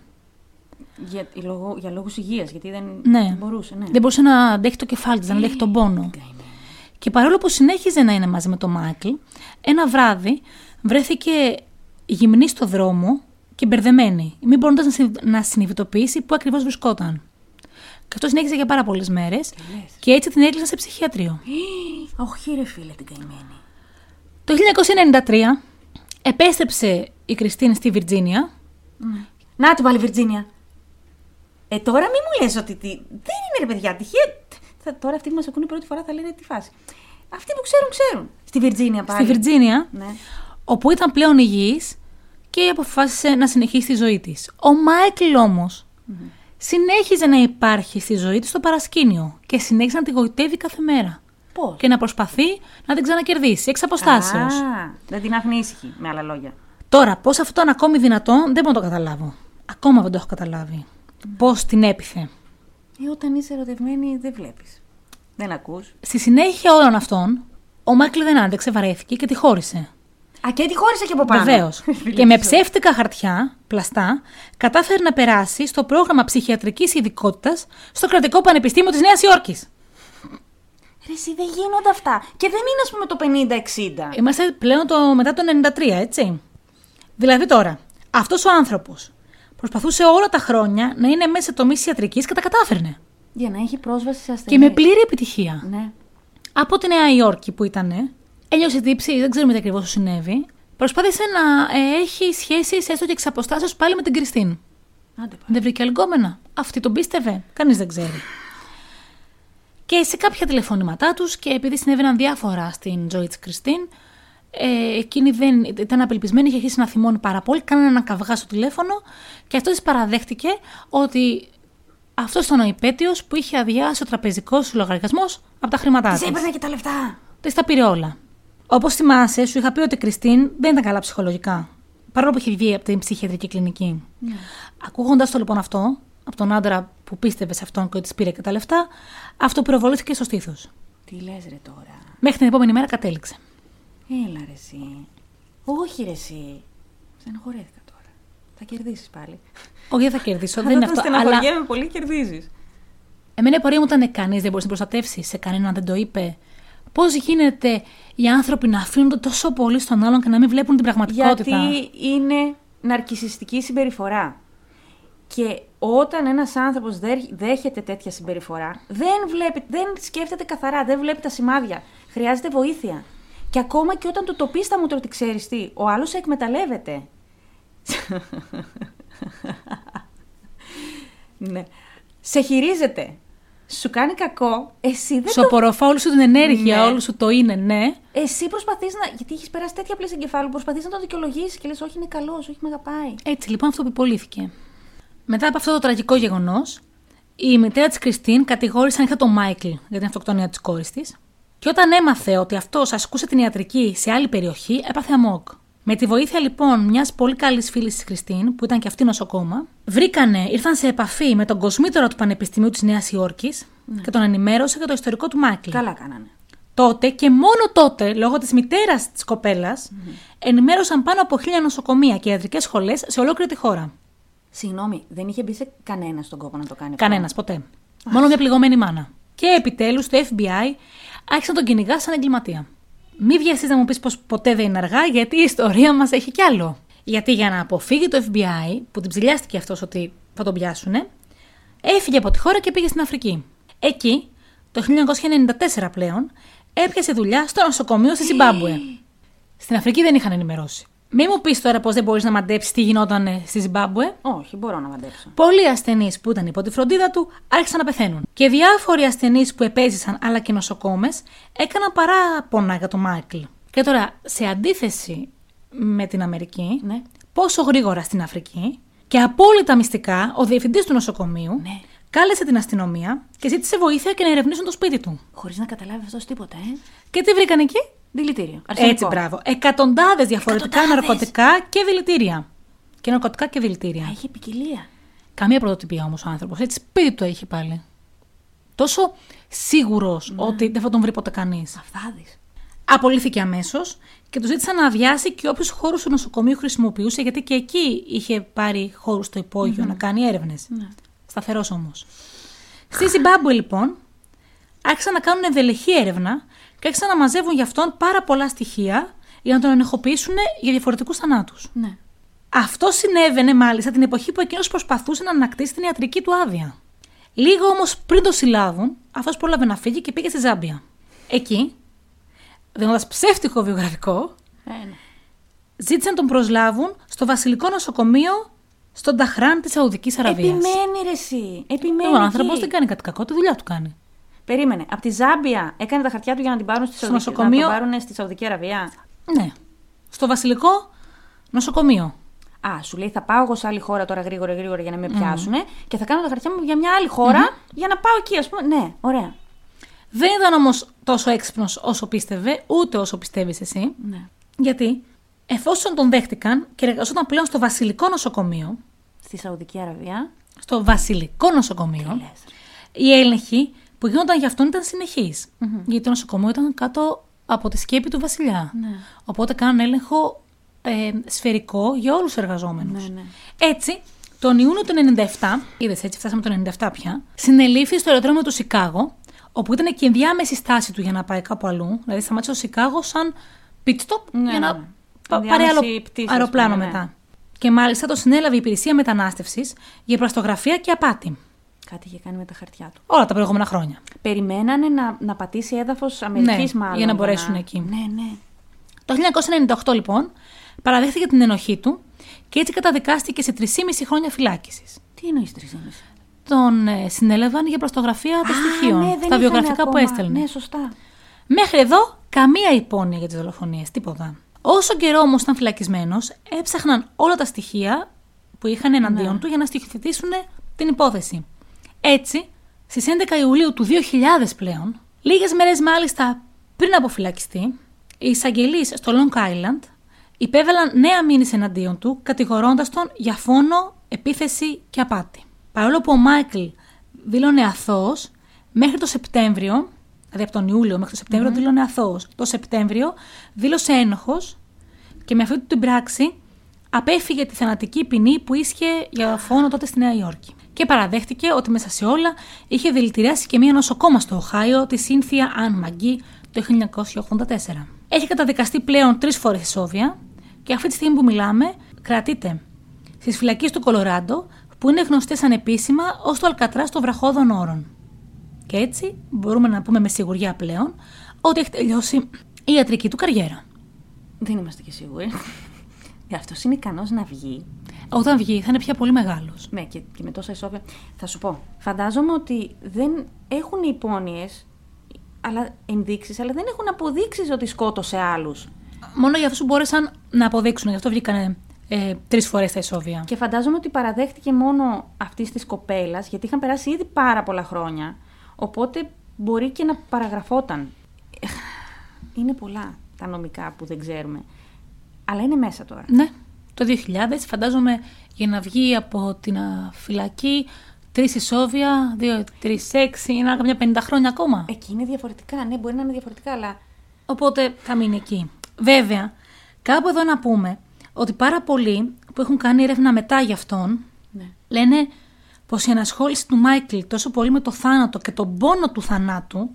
Speaker 1: Για, λόγω, για λόγους υγείας, γιατί δεν
Speaker 2: Ναι.
Speaker 1: μπορούσε. Ναι.
Speaker 2: Δεν μπορούσε να αντέχει το κεφάλι της, να αντέχει τον πόνο.
Speaker 1: Καημένη.
Speaker 2: Και παρόλο που συνέχιζε να είναι μαζί με τον Μάικλ, ένα βράδυ βρέθηκε γυμνή στο δρόμο και μπερδεμένη, μην μπορώντα να, συνειδη- να συνειδητοποιήσει πού ακριβώς βρισκόταν. Και αυτό συνέχιζε για πάρα πολλές μέρες και έτσι την έκλεισαν σε ψυχιατρίο.
Speaker 1: Όχι, ρε φίλε, την καημένη.
Speaker 2: Το 1993 επέστρεψε η Κριστίν στη Βιρτζίνια
Speaker 1: Να την πάλι, Βιρτζίνια. Ε, τώρα μην μου λες ότι. Τι... Δεν είναι ρε παιδιά, τυχαία. Θα, τώρα αυτοί που μας ακούνε πρώτη φορά θα λένε τη φάση. Αυτοί που ξέρουν, ξέρουν. Στη Βιρτζίνια πάλι.
Speaker 2: στη Βιρτζίνια,
Speaker 1: Ναι.
Speaker 2: όπου ήταν πλέον υγιής και αποφάσισε να συνεχίσει τη ζωή της. Ο Μάικλ όμως συνέχιζε να υπάρχει στη ζωή της στο παρασκήνιο και συνέχισε να τη γοητεύει κάθε μέρα
Speaker 1: Πώς;
Speaker 2: και να προσπαθεί να την ξανακερδίσει εξ αποστάσεως.
Speaker 1: Α, δεν την άφηνε ήσυχη, με άλλα λόγια.
Speaker 2: Τώρα, πώς αυτό είναι ακόμη δυνατόν, δεν μπορώ να το καταλάβω. Ακόμα δεν το έχω καταλάβει. Πώς την έπιθε;
Speaker 1: Ε, όταν είσαι ερωτευμένη, δεν βλέπεις. Δεν ακούς.
Speaker 2: Στη συνέχεια όλων αυτών, ο Μάικλ δεν άντεξε, βαρέθηκε και τη χώρισε.
Speaker 1: Α, και τη χώρισε και από πάνω.
Speaker 2: Βεβαίως.
Speaker 1: Φίλε,
Speaker 2: και με
Speaker 1: ξέρω.
Speaker 2: ψεύτικα χαρτιά, πλαστά, κατάφερε να περάσει στο πρόγραμμα ψυχιατρικής ειδικότητας στο κρατικό πανεπιστήμιο της Νέας Υόρκης.
Speaker 1: Ρε, εσύ δεν γίνονται αυτά. Και δεν είναι, ας πούμε, το 50-60.
Speaker 2: Είμαστε πλέον το, μετά το 93, έτσι. Δηλαδή τώρα, αυτός ο άνθρωπος προσπαθούσε όλα τα χρόνια να είναι μέσα σε τομείς ιατρικής και τα κατάφερνε.
Speaker 1: Για να έχει πρόσβαση σε
Speaker 2: Και
Speaker 1: ασθενεί.
Speaker 2: με πλήρη επιτυχία.
Speaker 1: Ναι.
Speaker 2: Από τη Νέα Υόρκη που ήταν, έλειωσε τύψη, δεν ξέρουμε τι ακριβώς σου συνέβη. Προσπάθησε να ε, έχει σχέσεις έστω και εξ αποστάσεως πάλι με την Κριστίν.
Speaker 1: Άντε πάλι.
Speaker 2: Δεν βρήκε αλγόμενα. Αυτή τον πίστευε. Κανείς δεν ξέρει. Και σε κάποια τηλεφωνήματά τους και επειδή συνέβαιναν διάφορα στην ζωή της Κριστίν, ε, εκείνη δεν ήταν απελπισμένη, είχε αρχίσει να θυμώνει πάρα πολύ. Κάνανε ένα καυγά στο τηλέφωνο και αυτό της παραδέχτηκε ότι αυτός ήταν ο υπέτειος που είχε αδειάσει ο τραπεζικός λογαριασμός από τα χρήματά
Speaker 1: Της
Speaker 2: τη.
Speaker 1: έπαιρνε και τα λεφτά.
Speaker 2: Της τα πήρε όλα. Όπως θυμάσαι, σου είχα πει ότι η Κριστίν δεν ήταν καλά ψυχολογικά. Παρόλο που είχε βγει από την ψυχιατρική κλινική.
Speaker 1: Ναι.
Speaker 2: Ακούγοντας το λοιπόν αυτό, από τον άντρα που πίστευε σε αυτόν και ότι της πήρε και τα λεφτά, αυτό πυροβολήθηκε στο στήθος.
Speaker 1: Τι λες, ρε τώρα;
Speaker 2: Μέχρι την επόμενη μέρα κατέληξε.
Speaker 1: Έλα, ρε, εσύ. Όχι, ρε, εσύ. Στεναχωρέθηκα τώρα. Θα κερδίσεις πάλι.
Speaker 2: Όχι, δεν θα κερδίσω, δεν είναι
Speaker 1: Όταν
Speaker 2: αυτό. Αλλά
Speaker 1: στεναχωριέμαι πολύ, κερδίζεις.
Speaker 2: εμένα η πορεία μου ήταν κανείς δεν μπορείς να προστατεύσεις σε κανέναν, δεν το είπε. Πώς γίνεται οι άνθρωποι να αφήνονται τόσο πολύ στον άλλον και να μην βλέπουν την πραγματικότητα;
Speaker 1: Γιατί είναι ναρκισιστική συμπεριφορά. Και όταν ένας άνθρωπος δέ- δέχεται τέτοια συμπεριφορά, δεν, βλέπει, δεν σκέφτεται καθαρά, δεν βλέπει τα σημάδια. Χρειάζεται βοήθεια. Και ακόμα και όταν του το πεις θα μου το ότι ξέρεις τι, ο άλλος σε εκμεταλλεύεται. ναι. Σε χειρίζεται. Σου κάνει κακό. Εσύ δεν
Speaker 2: Σου
Speaker 1: το
Speaker 2: απορροφά όλη σου την ενέργεια,
Speaker 1: Ναι.
Speaker 2: όλο σου το είναι, ναι.
Speaker 1: Εσύ προσπαθείς να. Γιατί έχεις περάσει τέτοια πλαίσια εγκεφάλου, προσπαθείς να το δικαιολογήσεις και λες: Όχι, είναι καλός, όχι, με αγαπάει.
Speaker 2: Έτσι λοιπόν αυτό επιπολήθηκε. Μετά από αυτό το τραγικό γεγονός, η μητέρα της Κριστίν κατηγόρησε ανοιχτά τον Μάικλ για την αυτοκτονία της κόρης της. Και όταν έμαθε ότι αυτός ασκούσε την ιατρική σε άλλη περιοχή, έπαθε αμόκ. Με τη βοήθεια λοιπόν μιας πολύ καλής φίλης της Κριστίν, που ήταν και αυτή νοσοκόμα, βρήκανε, ήρθαν σε επαφή με τον κοσμήτορα του Πανεπιστημίου της Νέας Υόρκης και τον ενημέρωσε για το ιστορικό του Μάικλ.
Speaker 1: Καλά κάνανε.
Speaker 2: Τότε και μόνο τότε, λόγω της μητέρας της κοπέλας, ενημέρωσαν πάνω από χίλια νοσοκομεία και ιατρικές σχολές σε ολόκληρη τη χώρα.
Speaker 1: Συγγνώμη, δεν είχε μπει σε κανένας στον κόπο να το κάνει αυτό.
Speaker 2: Κανένας ποτέ. Μόνο μια πληγωμένη μάνα. Και επιτέλους το FBI άρχισε να τον κυνηγά σαν εγκληματία. Μη βιαστείς να μου πεις πως ποτέ δεν είναι αργά, γιατί η ιστορία μας έχει κι άλλο. Γιατί για να αποφύγει το FBI, που την ψηλιάστηκε αυτός ότι θα τον πιάσουνε, έφυγε από τη χώρα και πήγε στην Αφρική. Εκεί, το 1994 πλέον, έπιασε δουλειά στο νοσοκομείο στη Ζιμπάμπουε. Στην Αφρική δεν είχαν ενημερώσει. Μη μου πεις τώρα πως δεν μπορείς να μαντέψεις τι γινόταν στη Ζιμπάμπουε.
Speaker 1: Όχι, μπορώ να μαντέψω.
Speaker 2: Πολλοί ασθενείς που ήταν υπό τη φροντίδα του άρχισαν να πεθαίνουν. Και διάφοροι ασθενείς που επέζησαν αλλά και νοσοκόμες έκαναν παράπονα για τον Μάικλ. Και τώρα, σε αντίθεση με την Αμερική,
Speaker 1: Ναι.
Speaker 2: πόσο γρήγορα στην Αφρική και απόλυτα μυστικά ο διευθυντής του νοσοκομείου
Speaker 1: Ναι.
Speaker 2: κάλεσε την αστυνομία και ζήτησε βοήθεια και να ερευνήσουν το σπίτι του.
Speaker 1: Χωρίς να καταλάβεις αυτός τίποτα, ε.
Speaker 2: Και τι βρήκαν εκεί;
Speaker 1: Δηλητήριο. Αρσενικό.
Speaker 2: Έτσι, μπράβο. Εκατοντάδες διαφορετικά
Speaker 1: Εκατοντάδες.
Speaker 2: ναρκωτικά και δηλητήρια. Και ναρκωτικά και δηλητήρια.
Speaker 1: Α, Έχει ποικιλία.
Speaker 2: Καμία πρωτοτυπία όμως ο άνθρωπος. Έτσι, σπίτι του έχει πάλι. Τόσο σίγουρος ότι δεν θα τον βρει ποτέ κανείς.
Speaker 1: Αυθάδη.
Speaker 2: Απολύθηκε αμέσως και του ζήτησαν να αδειάσει και όποιους χώρους του νοσοκομείου χρησιμοποιούσε, γιατί και εκεί είχε πάρει χώρους στο υπογειο να κάνει έρευνες.
Speaker 1: Ναι.
Speaker 2: Σταθερός όμως. Στη Ζιμπάμπουε, λοιπόν, άρχισαν να κάνουν ενδελεχή έρευνα και άρχισαν να μαζεύουν για αυτόν πάρα πολλά στοιχεία για να τον ενεχοποιήσουν για διαφορετικούς θανάτους.
Speaker 1: Ναι.
Speaker 2: Αυτό συνέβαινε μάλιστα την εποχή που εκείνος προσπαθούσε να ανακτήσει την ιατρική του άδεια. Λίγο όμως πριν το συλλάβουν, αυτός πρόλαβε να φύγει και πήγε στη Ζάμπια. Εκεί, δίνοντας ψεύτικο βιογραφικό,
Speaker 1: Ε, ναι.
Speaker 2: ζήτησαν να τον προσλάβουν στο βασιλικό νοσοκομείο στον Ταχράν της Σαουδικής Αραβίας.
Speaker 1: Επιμένει ρε εσύ. Επιμένει.
Speaker 2: Ο άνθρωπος
Speaker 1: εκεί.
Speaker 2: δεν κάνει κάτι κακό, τη δουλειά του κάνει.
Speaker 1: Περίμενε. Από τη Ζάμπια έκανε τα χαρτιά του για να την πάρουν στη
Speaker 2: Στο
Speaker 1: Σαουδική,
Speaker 2: νοσοκομείο.
Speaker 1: να τον πάρουν στη Σαουδική Αραβία;
Speaker 2: Ναι. Στο βασιλικό νοσοκομείο.
Speaker 1: Α, σου λέει θα πάω εγώ σε άλλη χώρα τώρα γρήγορα γρήγορα για να με πιάσουν και θα κάνω τα χαρτιά μου για μια άλλη χώρα για να πάω εκεί, ας πούμε. Ναι, ωραία.
Speaker 2: Δεν ήταν όμως τόσο έξυπνος όσο πίστευε, ούτε όσο πιστεύεις εσύ.
Speaker 1: Ναι.
Speaker 2: Γιατί εφόσον τον δέχτηκαν και εργαζόταν πλέον στο βασιλικό νοσοκομείο,
Speaker 1: Στη Σαουδική Αραβία.
Speaker 2: στο βασιλικό νοσοκομείο,
Speaker 1: λες,
Speaker 2: οι έλεγχοι που γίνονταν για αυτόν ήταν συνεχείς. Γιατί το νοσοκομείο ήταν κάτω από τη σκέπη του βασιλιά.
Speaker 1: Ναι.
Speaker 2: Οπότε κάναν έλεγχο ε, σφαιρικό για όλους τους εργαζόμενους.
Speaker 1: Ναι, ναι.
Speaker 2: Έτσι, τον Ιούνιο του 97, είδες έτσι, φτάσαμε το 97 πια, συνελήφθη στο αεροδρόμιο του Σικάγο, όπου ήταν και η ενδιάμεση στάση του για να πάει κάπου αλλού. Δηλαδή, σταμάτησε στο Σικάγος σαν pit stop
Speaker 1: Ναι,
Speaker 2: για να
Speaker 1: ναι.
Speaker 2: πα-
Speaker 1: Ενδιάμεση
Speaker 2: πάρει άλλο
Speaker 1: πτήση, ας
Speaker 2: αεροπλάνο
Speaker 1: πούμε, ναι.
Speaker 2: μετά. Και μάλιστα το συνέλαβε η υπηρεσία μετανάστευσης για πλαστογραφία και απάτη.
Speaker 1: Κάτι είχε κάνει με τα χαρτιά του.
Speaker 2: Όλα τα προηγούμενα χρόνια.
Speaker 1: Περιμένανε να, να πατήσει έδαφος Αμερικής
Speaker 2: Ναι,
Speaker 1: μάλλον.
Speaker 2: για να μπορέσουν εκεί.
Speaker 1: Ναι, ναι.
Speaker 2: Το 1998 λοιπόν παραδέχτηκε την ενοχή του και έτσι καταδικάστηκε σε 3,5 χρόνια φυλάκισης.
Speaker 1: Τι εννοείς τρεις
Speaker 2: Τον ε, συνέλαβαν για πλαστογραφία των στοιχείων
Speaker 1: ναι, δεν
Speaker 2: στα
Speaker 1: είχανε
Speaker 2: βιογραφικά που
Speaker 1: ακόμα.
Speaker 2: έστελνε.
Speaker 1: Ναι, σωστά.
Speaker 2: Μέχρι εδώ καμία υπόνοια για τις δολοφονίες, τίποτα. Όσο καιρό όμως ήταν φυλακισμένος, έψαχναν όλα τα στοιχεία που είχαν εναντίον
Speaker 1: Ναι.
Speaker 2: του για να στοιχειοθετήσουν την υπόθεση. Έτσι, στις 11 Ιουλίου του 2000 πλέον, λίγες μέρες μάλιστα πριν αποφυλακιστεί, οι εισαγγελείς στο Long Island υπέβαλαν νέα μήνυση εναντίον του, κατηγορώντας τον για φόνο, επίθεση και απάτη. Παρόλο που ο Μάικλ δήλωνε αθώος, μέχρι το Σεπτέμβριο, δηλαδή από τον Ιούλιο μέχρι το σεπτεμβριο δήλωνε αθώος. Το Σεπτέμβριο δήλωσε ένοχος και με αυτή την πράξη απέφυγε τη θανατική ποινή που ίσχυε για φόνο τότε στη Νέα Υόρκη. Και παραδέχτηκε ότι μέσα σε όλα είχε δηλητηριάσει και μία νοσοκόμα στο Οχάιο, τη Σύνθια Αν Μαγκή, το 1984. Έχει καταδικαστεί πλέον τρεις φορές στη Σόβια και αυτή τη στιγμή που μιλάμε κρατείται στις φυλακές του Κολοράντο, που είναι γνωστές ανεπίσημα ως το Αλκατράς των βραχώδων όρων. Και έτσι μπορούμε να πούμε με σιγουριά πλέον ότι έχει τελειώσει η ιατρική του καριέρα.
Speaker 1: Δεν είμαστε και σίγουροι. Αυτό είναι ικανός να βγει.
Speaker 2: Όταν βγει θα είναι πια πολύ μεγάλος.
Speaker 1: Ναι, και, και με τόσα ισόβια. Θα σου πω. Φαντάζομαι ότι δεν έχουν υπόνοιες, αλλά ενδείξεις, αλλά δεν έχουν αποδείξεις ότι σκότωσε άλλους.
Speaker 2: Μόνο για αυτούς που μπόρεσαν να αποδείξουν, γι' αυτό βγήκαν ε, τρεις φορές τα ισόβια.
Speaker 1: Και φαντάζομαι ότι παραδέχτηκε μόνο αυτής της κοπέλας, γιατί είχαν περάσει ήδη πάρα πολλά χρόνια. Οπότε μπορεί και να παραγραφόταν. Είναι πολλά τα νομικά που δεν ξέρουμε. Αλλά είναι μέσα τώρα.
Speaker 2: Ναι, το 2000 φαντάζομαι για να βγει από την α, φυλακή τρεις ισόβια, δύο, τρεις, έξι, είναι καμιά 50 χρόνια ακόμα.
Speaker 1: Εκεί είναι διαφορετικά. Ναι, μπορεί να είναι διαφορετικά, αλλά.
Speaker 2: Οπότε θα μείνει εκεί. Βέβαια, κάπου εδώ να πούμε ότι πάρα πολλοί που έχουν κάνει έρευνα μετά γι' αυτόν
Speaker 1: Ναι.
Speaker 2: λένε πως η ανασχόληση του Μάικλ τόσο πολύ με το θάνατο και τον πόνο του θανάτου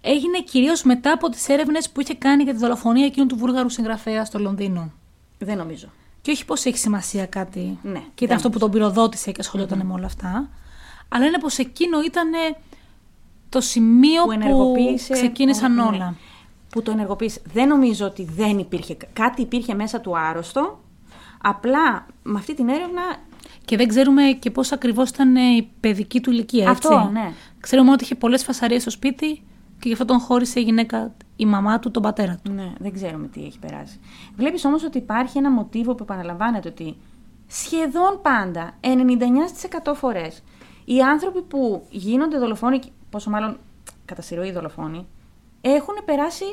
Speaker 2: έγινε κυρίως μετά από τις έρευνες που είχε κάνει για τη δολοφονία εκείνου του βούλγαρου συγγραφέα στο Λονδίνο.
Speaker 1: Δεν νομίζω.
Speaker 2: Και όχι πως έχει σημασία κάτι
Speaker 1: Ναι,
Speaker 2: και
Speaker 1: δεν
Speaker 2: ήταν αυτό που τον πυροδότησε και ασχολιόταν με όλα αυτά, αλλά είναι πως εκείνο ήταν το σημείο
Speaker 1: Που
Speaker 2: που,
Speaker 1: ενεργοποίησε.
Speaker 2: ξεκίνησαν
Speaker 1: Ναι.
Speaker 2: όλα.
Speaker 1: Που το ενεργοποίησε. Δεν νομίζω ότι δεν υπήρχε. Κάτι υπήρχε μέσα του άρρωστο. Απλά με αυτή την έρευνα.
Speaker 2: Και δεν ξέρουμε και πώς ακριβώς ήταν ε, η παιδική του ηλικία. Έτσι.
Speaker 1: Αυτό, ναι.
Speaker 2: Ξέρουμε ότι είχε πολλές φασαρίες στο σπίτι και γι' αυτό τον χώρισε η γυναίκα, η μαμά του, τον πατέρα του.
Speaker 1: Ναι, δεν ξέρουμε τι έχει περάσει. Βλέπεις όμως ότι υπάρχει ένα μοτίβο που επαναλαμβάνεται ότι σχεδόν πάντα, 99% φορές, οι άνθρωποι που γίνονται δολοφόνοι, πόσο μάλλον κατά συρροή δολοφόνοι, έχουν περάσει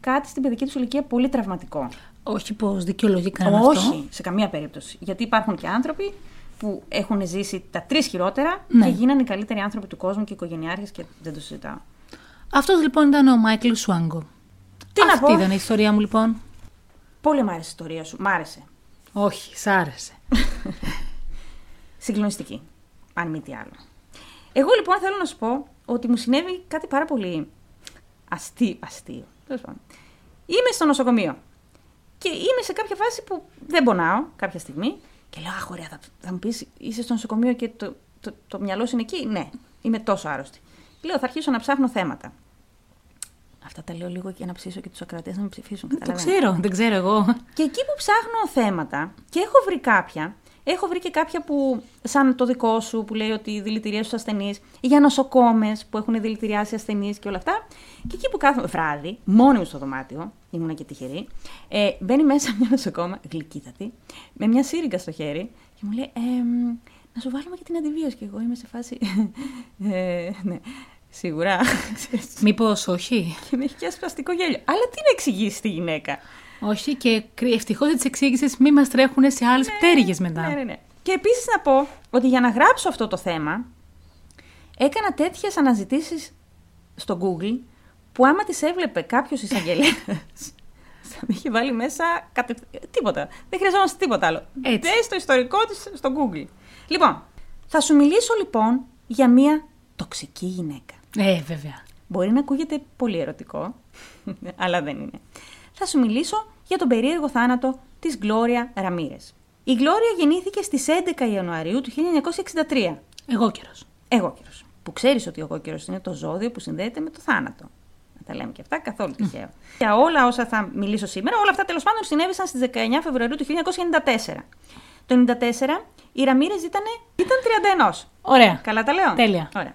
Speaker 1: κάτι στην παιδική τους ηλικία πολύ τραυματικό.
Speaker 2: Όχι πως δικαιολογεί κανένα
Speaker 1: Όχι,
Speaker 2: αυτό.
Speaker 1: σε καμία περίπτωση. Γιατί υπάρχουν και άνθρωποι που έχουν ζήσει τα τρεις χειρότερα
Speaker 2: Ναι.
Speaker 1: και γίνανε οι καλύτεροι άνθρωποι του κόσμου και οικογενειάρχες και δεν το συζητάω.
Speaker 2: Αυτός λοιπόν ήταν ο Μάικλ Σουάγκο.
Speaker 1: Τι να
Speaker 2: Αυτή
Speaker 1: πω.
Speaker 2: ήταν η ιστορία μου λοιπόν.
Speaker 1: Πολύ μ' άρεσε η ιστορία σου. Μ' άρεσε.
Speaker 2: Όχι, σ' άρεσε.
Speaker 1: Συγκλονιστική. Αν μη τι άλλο. Εγώ λοιπόν θέλω να σου πω ότι μου συνέβη κάτι πάρα πολύ αστείο. αστείο. Τέλος πάντων. Είμαι στο νοσοκομείο. Και είμαι σε κάποια φάση που δεν πονάω κάποια στιγμή Και λέω, Αχ, ωραία, θα, θα μου πεις, είσαι στο νοσοκομείο και το, το, το, μυαλό σου είναι εκεί; Ναι, είμαι τόσο άρρωστη. Λέω, θα αρχίσω να ψάχνω θέματα. Αυτά τα λέω λίγο για να ψήσω και τους ακροατές να με ψηφίσουν.
Speaker 2: Το
Speaker 1: καταλαβαίνετε.
Speaker 2: ξέρω, δεν ξέρω εγώ.
Speaker 1: Και εκεί που ψάχνω θέματα και έχω βρει κάποια, έχω βρει και κάποια που, σαν το δικό σου, που λέει ότι δηλητηρία στους ασθενείς, για νοσοκόμες που έχουν δηλητηριάσει ασθενείς και όλα αυτά. Και εκεί που κάθομαι βράδυ, μόνη μου στο δωμάτιο, ήμουνα και τυχερή, ε, μπαίνει μέσα μια νοσοκόμα, γλυκύτατη, με μια σύριγγα στο χέρι και μου λέει, «Εμ, να σου βάλουμε και την αντιβίωση. Και εγώ είμαι σε φάση. ε, ναι, σίγουρα. ξέρεις.
Speaker 2: Μήπως όχι;
Speaker 1: και με έχει πιάσει πλαστικό γέλιο. Αλλά τι να εξηγήσεις τη γυναίκα;
Speaker 2: Όχι και ευτυχώς τη εξήγησε μη μας τρέχουν σε άλλες πτέρυγες μετά.
Speaker 1: Ναι, ναι, ναι. Και επίσης να πω ότι για να γράψω αυτό το θέμα, έκανα τέτοιες αναζητήσεις στο Google που άμα τις έβλεπε κάποιος εισαγγελέας. θα με είχε βάλει μέσα κατε... τίποτα. Δεν χρειαζόμαστε τίποτα άλλο.
Speaker 2: Έτσι.
Speaker 1: Μπες στο ιστορικό της στο Google. Λοιπόν, θα σου μιλήσω λοιπόν για μία τοξική γυναίκα.
Speaker 2: Ε, βέβαια.
Speaker 1: Μπορεί να ακούγεται πολύ ερωτικό, αλλά δεν είναι. Θα σου μιλήσω για τον περίεργο θάνατο της Γκλώρια Ραμύρες. Η Γκλώρια γεννήθηκε στις 11 Ιανουαρίου του 1963.
Speaker 2: Εγώ καιρο.
Speaker 1: Εγώ καιρος. Που ξέρεις ότι ο εγώ καιρος είναι το ζώδιο που συνδέεται με το θάνατο. Να τα λέμε και αυτά, καθόλου τυχαίο. Για όλα όσα θα μιλήσω σήμερα, όλα αυτά τέλος πάντων συνέβησαν στις 19 Φεβρουαρίου του 1994. Το 1994 η Ραμύρες ήταν, ήταν 31.
Speaker 2: Ωραία.
Speaker 1: Καλά τα λέω;
Speaker 2: Τέλεια.
Speaker 1: Ωραία.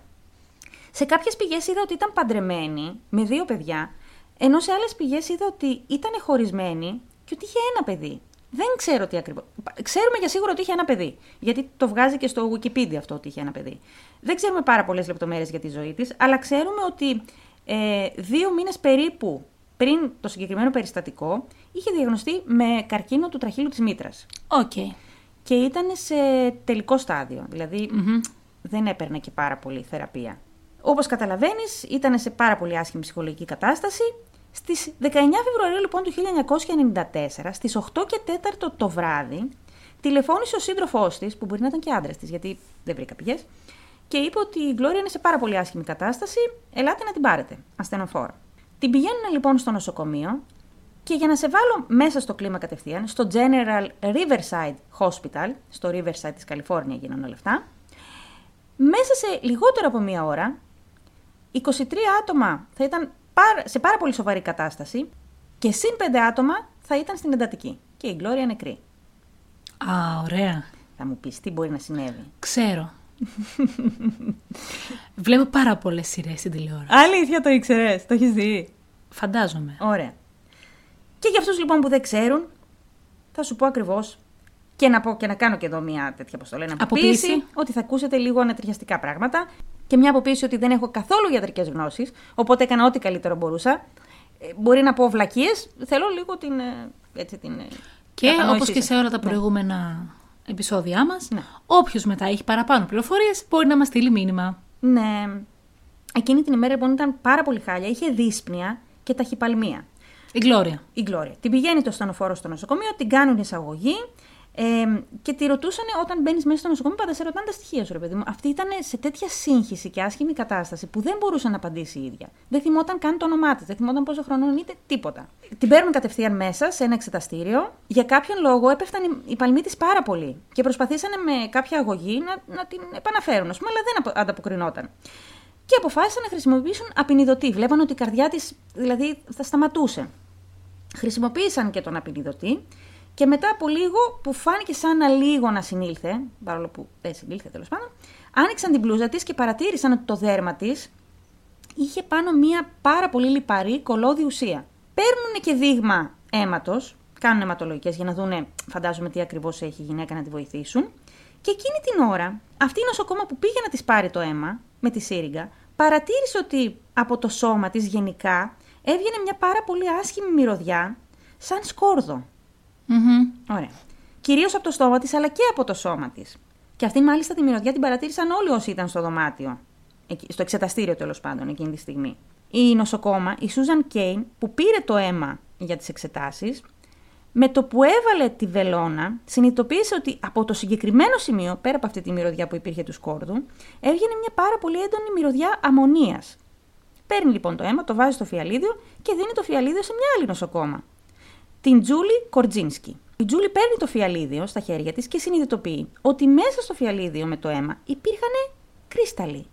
Speaker 1: Σε κάποιες πηγές είδα ότι ήταν παντρεμένη με δύο παιδιά, ενώ σε άλλες πηγές είδα ότι ήταν χωρισμένη και ότι είχε ένα παιδί. Δεν ξέρω τι ακριβώς. Ξέρουμε για σίγουρο ότι είχε ένα παιδί. Γιατί το βγάζει και στο Wikipedia αυτό ότι είχε ένα παιδί. Δεν ξέρουμε πάρα πολλές λεπτομέρειες για τη ζωή της, αλλά ξέρουμε ότι ε, δύο μήνες περίπου πριν το συγκεκριμένο περιστατικό είχε διαγνωστεί με καρκίνο του τραχήλου της μήτρας.
Speaker 2: Οκ.
Speaker 1: Και ήταν σε τελικό στάδιο. Δηλαδή δεν έπαιρνε και πάρα πολύ θεραπεία. Όπως καταλαβαίνεις, ήταν σε πάρα πολύ άσχημη ψυχολογική κατάσταση. Στις 19 Φεβρουαρίου λοιπόν του 1994, στις 8 και 4 το βράδυ, τηλεφώνησε ο σύντροφός της, που μπορεί να ήταν και άντρας της, γιατί δεν βρήκα πηγές, και είπε ότι η Γκλώρια είναι σε πάρα πολύ άσχημη κατάσταση, ελάτε να την πάρετε, ασθενοφόρα. Την πηγαίνουν λοιπόν στο νοσοκομείο και για να σε βάλω μέσα στο κλίμα κατευθείαν, στο General Riverside Hospital, στο Riverside της Καλιφόρνια γίνανε όλα αυτά, μέσα σε λιγότερο από μία ώρα, 23 άτομα θα ήταν πάρα- σε πάρα πολύ σοβαρή κατάσταση και συν 5 άτομα θα ήταν στην εντατική. Και η Γκλώρια νεκρή.
Speaker 2: Α, ωραία.
Speaker 1: Θα μου πεις τι μπορεί να συνέβη;
Speaker 2: Ξέρω. Βλέπω πάρα πολλές σειρές στην τηλεόραση.
Speaker 1: Αλήθεια το ήξερες, το έχεις δει;
Speaker 2: Φαντάζομαι.
Speaker 1: Ωραία. Και για αυτούς λοιπόν που δεν ξέρουν, θα σου πω ακριβώς και να, πω, και να κάνω και εδώ μια τέτοια, πώ το λένε, αποποίηση,
Speaker 2: Αποποίηση.
Speaker 1: ότι θα ακούσετε λίγο ανατριχιαστικά πράγματα και μια αποποίηση ότι δεν έχω καθόλου ιατρικές γνώσεις, οπότε έκανα ό,τι καλύτερο μπορούσα. Ε, μπορεί να πω βλακίες, θέλω λίγο την. ε, Έτσι, την ε,
Speaker 2: Και
Speaker 1: κατανόησή
Speaker 2: όπως και
Speaker 1: σας.
Speaker 2: σε όλα τα
Speaker 1: Ναι.
Speaker 2: προηγούμενα επεισόδια μας,
Speaker 1: Ναι.
Speaker 2: όποιος μετά έχει παραπάνω πληροφορίες μπορεί να μας στείλει μήνυμα.
Speaker 1: Ναι. Εκείνη την ημέρα λοιπόν ήταν πάρα πολύ χάλια, είχε δύσπνοια και ταχυπαλμία.
Speaker 2: Η Γκλώρια.
Speaker 1: η Γκλώρια. Την πηγαίνει το στενοφόρο στο νοσοκομείο, την κάνουν εισαγωγή ε, και τη ρωτούσαν όταν μπαίνεις μέσα στο νοσοκομείο, πάντα σε ρωτάνε τα στοιχεία σου, ρε παιδί μου. Αυτή ήταν σε τέτοια σύγχυση και άσχημη κατάσταση που δεν μπορούσε να απαντήσει η ίδια. Δεν θυμόταν καν το όνομά της, δεν θυμόταν πόσο χρονών είτε τίποτα. Την παίρνουν κατευθείαν μέσα σε ένα εξεταστήριο. Για κάποιον λόγο έπεφταν οι- οι παλμοί της πάρα πολύ και προσπαθήσανε με κάποια αγωγή να, να την επαναφέρουν, ας πούμε, αλλά δεν απο- ανταποκρινόταν. Και αποφάσισαν να χρησιμοποιήσουν απεινιδωτή. Βλέπαν ότι η καρδιά της δηλαδή θα σταματούσε. Χρησιμοποίησαν και τον απεινιδωτή και μετά από λίγο που φάνηκε σαν να λίγο να συνήλθε, παρόλο που δεν συνήλθε τέλος πάντων, άνοιξαν την μπλούζα της και παρατήρησαν ότι το δέρμα της είχε πάνω μία πάρα πολύ λιπαρή κολόδη ουσία. Παίρνουν και δείγμα αίματος, κάνουν αιματολογικές για να δούνε, φαντάζομαι, τι ακριβώς έχει η γυναίκα να τη βοηθήσουν. Και εκείνη την ώρα, αυτή η νοσοκόμα που πήγε να της πάρει το αίμα με τη σύριγγα, παρατήρησε ότι από το σώμα της γενικά έβγαινε μια πάρα πολύ άσχημη μυρωδιά, σαν σκόρδο.
Speaker 2: Μμμ.
Speaker 1: Ωραία. Κυρίως από το στόμα της, αλλά και από το σώμα της. Και αυτή μάλιστα τη μυρωδιά την παρατήρησαν όλοι όσοι ήταν στο δωμάτιο. Εκεί- Στο εξεταστήριο τέλος πάντων εκείνη τη στιγμή. Η νοσοκόμα, η Σούζαν Κέιν, που πήρε το αίμα για τις εξετάσεις, με το που έβαλε τη βελόνα, συνειδητοποίησε ότι από το συγκεκριμένο σημείο, πέρα από αυτή τη μυρωδιά που υπήρχε του σκόρδου, έβγαινε μια πάρα πολύ έντονη μυρωδιά αμμονίας. Παίρνει λοιπόν το αίμα, το βάζει στο φιαλίδιο και δίνει το φιαλίδιο σε μια άλλη νοσοκόμα. Την Τζούλη Κορτζίνσκι. Η Τζούλη παίρνει το φιαλίδιο στα χέρια της και συνειδητοποιεί ότι μέσα στο φιαλίδιο με το αίμα υπήρχαν κρίσταλοι.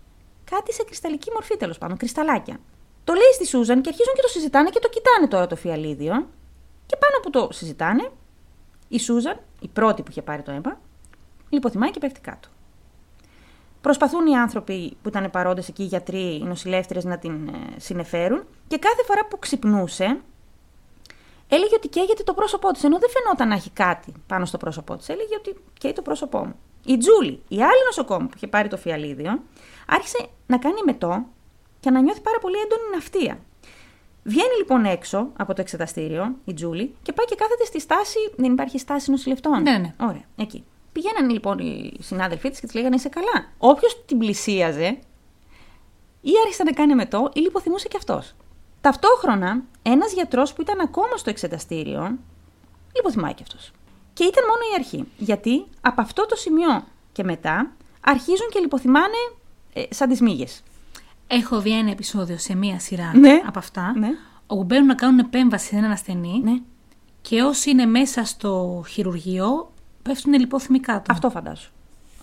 Speaker 1: Κάτι σε κρυσταλλική μορφή τέλος πάντων, κρυσταλάκια. Το λέει στη Σούζαν και αρχίζουν και το συζητάνε και το κοιτάνε τώρα το φιαλίδιο. Και πάνω που το συζητάνε, η Σούζαν, η πρώτη που είχε πάρει το αίμα, λιποθυμάει και πέφτει κάτω. Προσπαθούν οι άνθρωποι που ήταν παρόντες εκεί, οι γιατροί, οι νοσηλεύτρε, να την ε, συνεφέρουν και κάθε φορά που ξυπνούσε, έλεγε ότι καίγεται το πρόσωπό της. Ενώ δεν φαινόταν να έχει κάτι πάνω στο πρόσωπό της. Έλεγε ότι καίει το πρόσωπό μου. Η Τζούλη, η άλλη νοσοκόμη που είχε πάρει το φιαλίδιο, άρχισε να κάνει μετό και να νιώθει πάρα πολύ έντονη ναυτία. Βγαίνει λοιπόν έξω από το εξεταστήριο η Τζούλη και πάει και κάθεται στη στάση. Δεν υπάρχει στάση νοσηλευτών.
Speaker 2: Ναι, ναι.
Speaker 1: Ωραία, εκεί. Πηγαίνανε λοιπόν οι συνάδελφοί της και της λέγανε Είσαι καλά. Όποιος την πλησίαζε, ή άρχισε να κάνει μετό, ή λιποθυμούσε κι αυτός. Ταυτόχρονα, ένας γιατρός που ήταν ακόμα στο εξεταστήριο, λιποθυμάει κι αυτός. Και ήταν μόνο η αρχή. Γιατί από αυτό το σημείο και μετά αρχίζουν και λιποθυμάνε ε, σαν τις μύγες.
Speaker 2: Έχω δει ένα επεισόδιο σε μία σειρά
Speaker 1: Ναι.
Speaker 2: από αυτά,
Speaker 1: Ναι.
Speaker 2: όπου μπαίνουν να κάνουν επέμβαση σε έναν ασθενή
Speaker 1: Ναι.
Speaker 2: και όσοι είναι μέσα στο χειρουργείο πέφτουν λιπόθυμοι κάτω.
Speaker 1: Αυτό φαντάζω.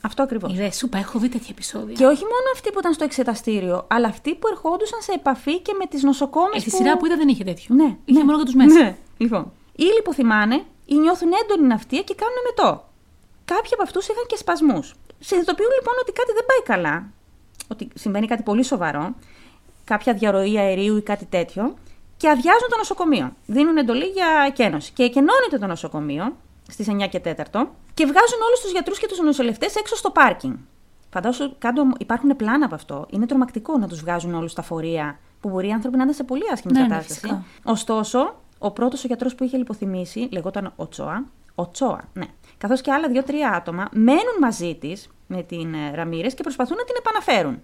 Speaker 1: Αυτό ακριβώς.
Speaker 2: Ιδέα, σου είπα, έχω δει τέτοια επεισόδια.
Speaker 1: Και όχι μόνο αυτοί που ήταν στο εξεταστήριο, αλλά αυτοί που ερχόντουσαν σε επαφή και με τις νοσοκόμες.
Speaker 2: Ε, στη σειρά που είδα δεν είχε τέτοιο.
Speaker 1: Ναι,
Speaker 2: Είχε
Speaker 1: ναι.
Speaker 2: μόνο για τους μέσα.
Speaker 1: Ναι. Λοιπόν, ή λιποθυμάνε ή νιώθουν έντονη ναυτία και κάνουν μετό. Κάποιοι από αυτούς είχαν και σπασμούς. Συνειδητοποιούν λοιπόν ότι κάτι δεν πάει καλά, ότι συμβαίνει κάτι πολύ σοβαρό, κάποια διαρροή αερίου ή κάτι τέτοιο, και αδειάζουν το νοσοκομείο. Δίνουν εντολή για εκένωση. Και εκενώνεται το νοσοκομείο στις 9 και 4 και βγάζουν όλους τους γιατρούς και τους νοσηλευτές έξω στο πάρκινγκ. Φαντάσου κάτω υπάρχουν πλάνα από αυτό. Είναι τρομακτικό να τους βγάζουν όλους στα φορεία που μπορεί οι άνθρωποι να είναι σε πολύ άσχημη
Speaker 2: Ναι, ναι,
Speaker 1: κατάσταση.
Speaker 2: φυσικά.
Speaker 1: Ωστόσο, ο πρώτος ο γιατρός που είχε λιποθυμήσει, λεγόταν Οτσόα. Οτσόα, ναι. Καθώς και άλλα δύο-τρία άτομα μένουν μαζί της με την Ραμύρε και προσπαθούν να την επαναφέρουν.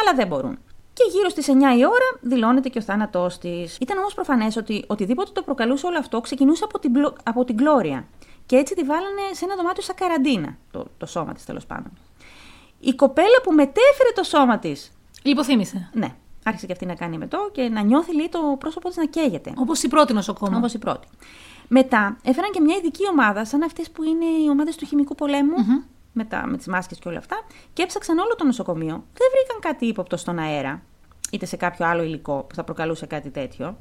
Speaker 1: Αλλά δεν μπορούν. Και γύρω στις 9 η ώρα δηλώνεται και ο θάνατός της. Ήταν όμως προφανές ότι οτιδήποτε το προκαλούσε όλο αυτό ξεκινούσε από την, πλο- από την Γκλώρια. Και έτσι τη βάλανε σε ένα δωμάτιο σαν καραντίνα, το, το σώμα της τέλος πάντων. Η κοπέλα που μετέφερε το σώμα της,
Speaker 2: Λιποθύμησε.
Speaker 1: ναι, άρχισε και αυτή να κάνει μετό και να νιώθει λέει, το πρόσωπό της να καίγεται.
Speaker 2: Όπως η πρώτη νοσοκόμα.
Speaker 1: Όπως η πρώτη. Μετά έφεραν και μια ειδική ομάδα, σαν αυτές που είναι οι ομάδες του χημικού πολέμου, με, τα, με τις μάσκες και όλα αυτά, και έψαξαν όλο το νοσοκομείο. Δεν βρήκαν κάτι ύποπτο στον αέρα, είτε σε κάποιο άλλο υλικό που θα προκαλούσε κάτι τέτοιο.